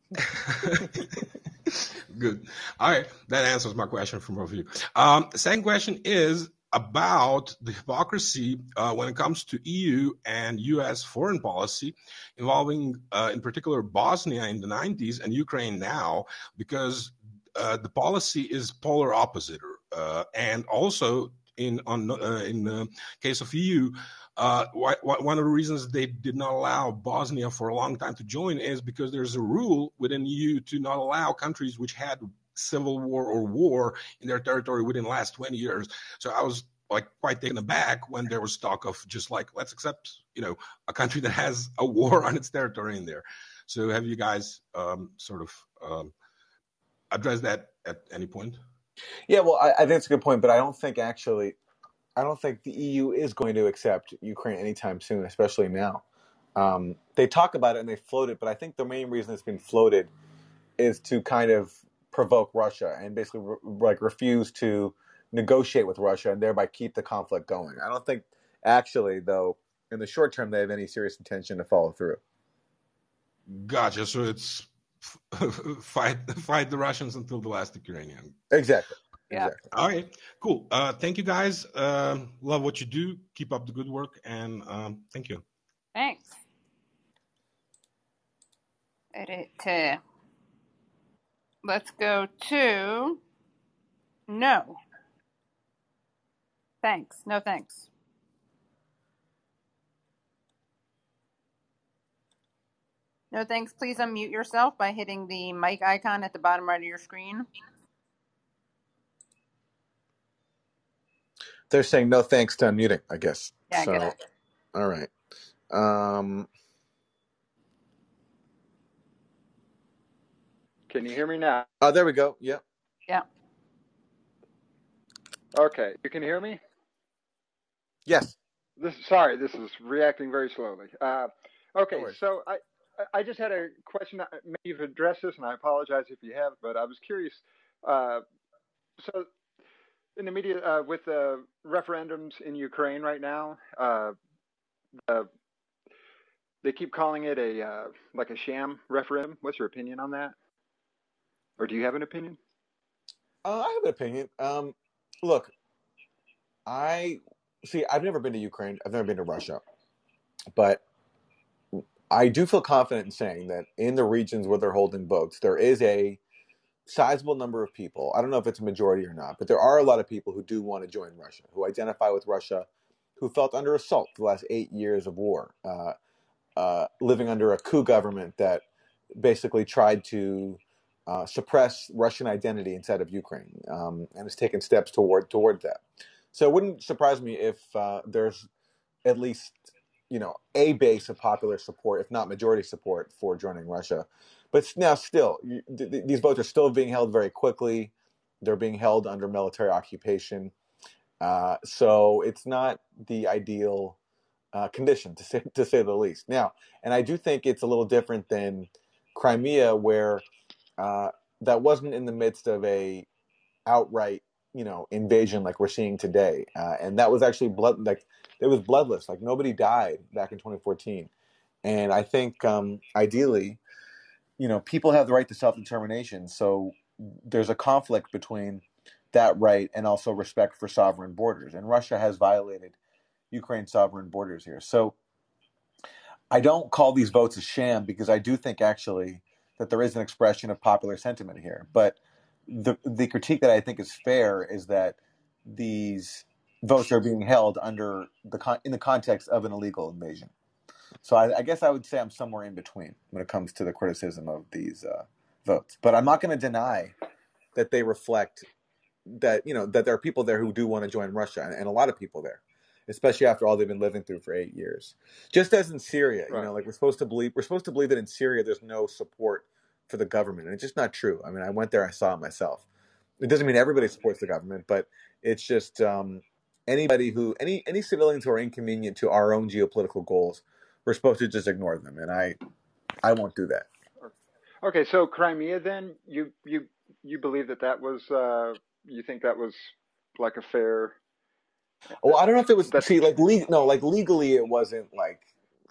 Good. All right, that answers my question from both of you. Um, second question is about the hypocrisy uh, when it comes to EU and US foreign policy involving, uh, in particular, Bosnia in the 90s and Ukraine now, because uh, the policy is polar opposite. Uh, and also, in on uh, in the case of EU, uh, why, why, one of the reasons they did not allow Bosnia for a long time to join is because there's a rule within EU to not allow countries which had civil war or war in their territory within the last 20 years. So I was like quite taken aback when there was talk of just like let's accept you know a country that has a war on its territory in there. So have you guys um, sort of um, addressed that at any point? Yeah, well, I, I think it's a good point, but I don't think actually, I don't think the EU is going to accept Ukraine anytime soon, especially now. Um, they talk about it and they float it, but I think the main reason it's been floated is to kind of provoke Russia and basically re- like refuse to negotiate with Russia and thereby keep the conflict going. I don't think actually, though, in the short term, they have any serious intention to follow through. Gotcha. So it's fight fight the Russians until the last Ukrainian. Exactly. Yeah. Exactly. All right, cool. Uh, thank you guys. Um love what you do. Keep up the good work, and um, thank you. Thanks. Edit. uh, Let's go to no. Thanks. No thanks. No thanks. Please unmute yourself by hitting the mic icon at the bottom right of your screen. They're saying no thanks to unmuting, I guess. Yeah, so, all right. Um, Can you hear me now? oh, there we go. Yep. Yeah. Okay, you can hear me. Yes. This sorry, this is reacting very slowly. Uh, okay, worries. so I I just had a question. uh, Maybe you've addressed this, and I apologize if you have, but I was curious. Uh, so in the media uh, with the referendums in Ukraine right now, uh, the they keep calling it a uh, like a sham referendum. What's your opinion on that? Or do you have an opinion? Uh, I have an opinion. Um, look, I see. I've never been to Ukraine. I've never been to Russia, but I do feel confident in saying that in the regions where they're holding votes, there is a sizable number of people. I don't know if it's a majority or not, but there are a lot of people who do want to join Russia, who identify with Russia, who felt under assault the last eight years of war, uh, uh, living under a coup government that basically tried to uh, suppress Russian identity inside of Ukraine, um, and has taken steps toward toward that. So it wouldn't surprise me if uh, there's at least you know a base of popular support, if not majority support, for joining Russia. But now, still, you, th- th- these votes are still being held very quickly. They're being held under military occupation, uh, so it's not the ideal uh, condition to say to say the least. Now, and I do think it's a little different than Crimea, where uh, that wasn't in the midst of a outright you know invasion like we're seeing today, uh, and that was actually blood like it was bloodless. Like nobody died back in 2014, and I think um, ideally, you know, people have the right to self determination. So there's a conflict between that right and also respect for sovereign borders, and Russia has violated Ukraine's sovereign borders here. So I don't call these votes a sham because I do think actually that there is an expression of popular sentiment here. But the the critique that I think is fair is that these votes are being held under the con- in the context of an illegal invasion. So I, I guess I would say I'm somewhere in between when it comes to the criticism of these uh, votes. But I'm not going to deny that they reflect that you know that there are people there who do want to join Russia, and, and a lot of people there, especially after all they've been living through for eight years. Just as in Syria, you know, like we're supposed to believe we're supposed to believe that in Syria there's no support for the government, and it's just not true. I mean, I went there, I saw it myself. It doesn't mean everybody supports the government, but it's just um, anybody who any any civilians who are inconvenient to our own geopolitical goals, we're supposed to just ignore them, and I I won't do that. Okay, so Crimea, then you you you believe that that was uh, you think that was like a fair Well, I don't know if it was that see like le- no like legally it wasn't like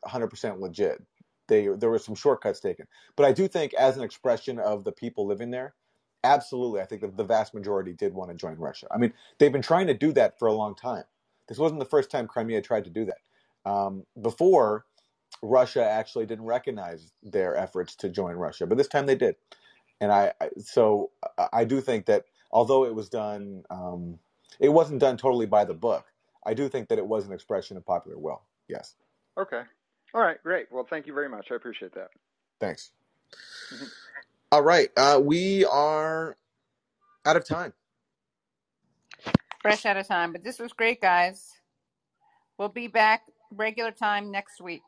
100 percent legit. They there were some shortcuts taken, but I do think as an expression of the people living there, absolutely, I think that the vast majority did want to join Russia. I mean, they've been trying to do that for a long time. This wasn't the first time Crimea tried to do that. Um, before, Russia actually didn't recognize their efforts to join Russia, but this time they did. And I, I so I I do think that although it was done, um, it wasn't done totally by the book. I do think that it was an expression of popular will. Yes. Okay. All right, great. Well, thank you very much. I appreciate that. Thanks. Mhm. All right. Uh, we are out of time. Fresh out of time, but this was great, guys. We'll be back regular time next week.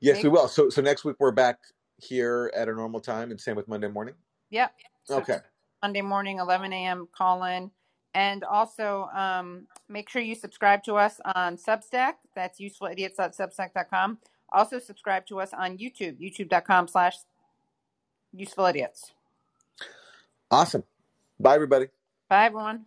Yes, Make we will. So, so next week we're back here at a normal time, and same with Monday morning. yep. So Okay. Monday morning, 11 a.m. Call in, and also um, make sure you subscribe to us on Substack. That's usefulidiots.substack.com. Also subscribe to us on YouTube, youtube.com/slash usefulidiots. Awesome. Bye, everybody. Bye, everyone.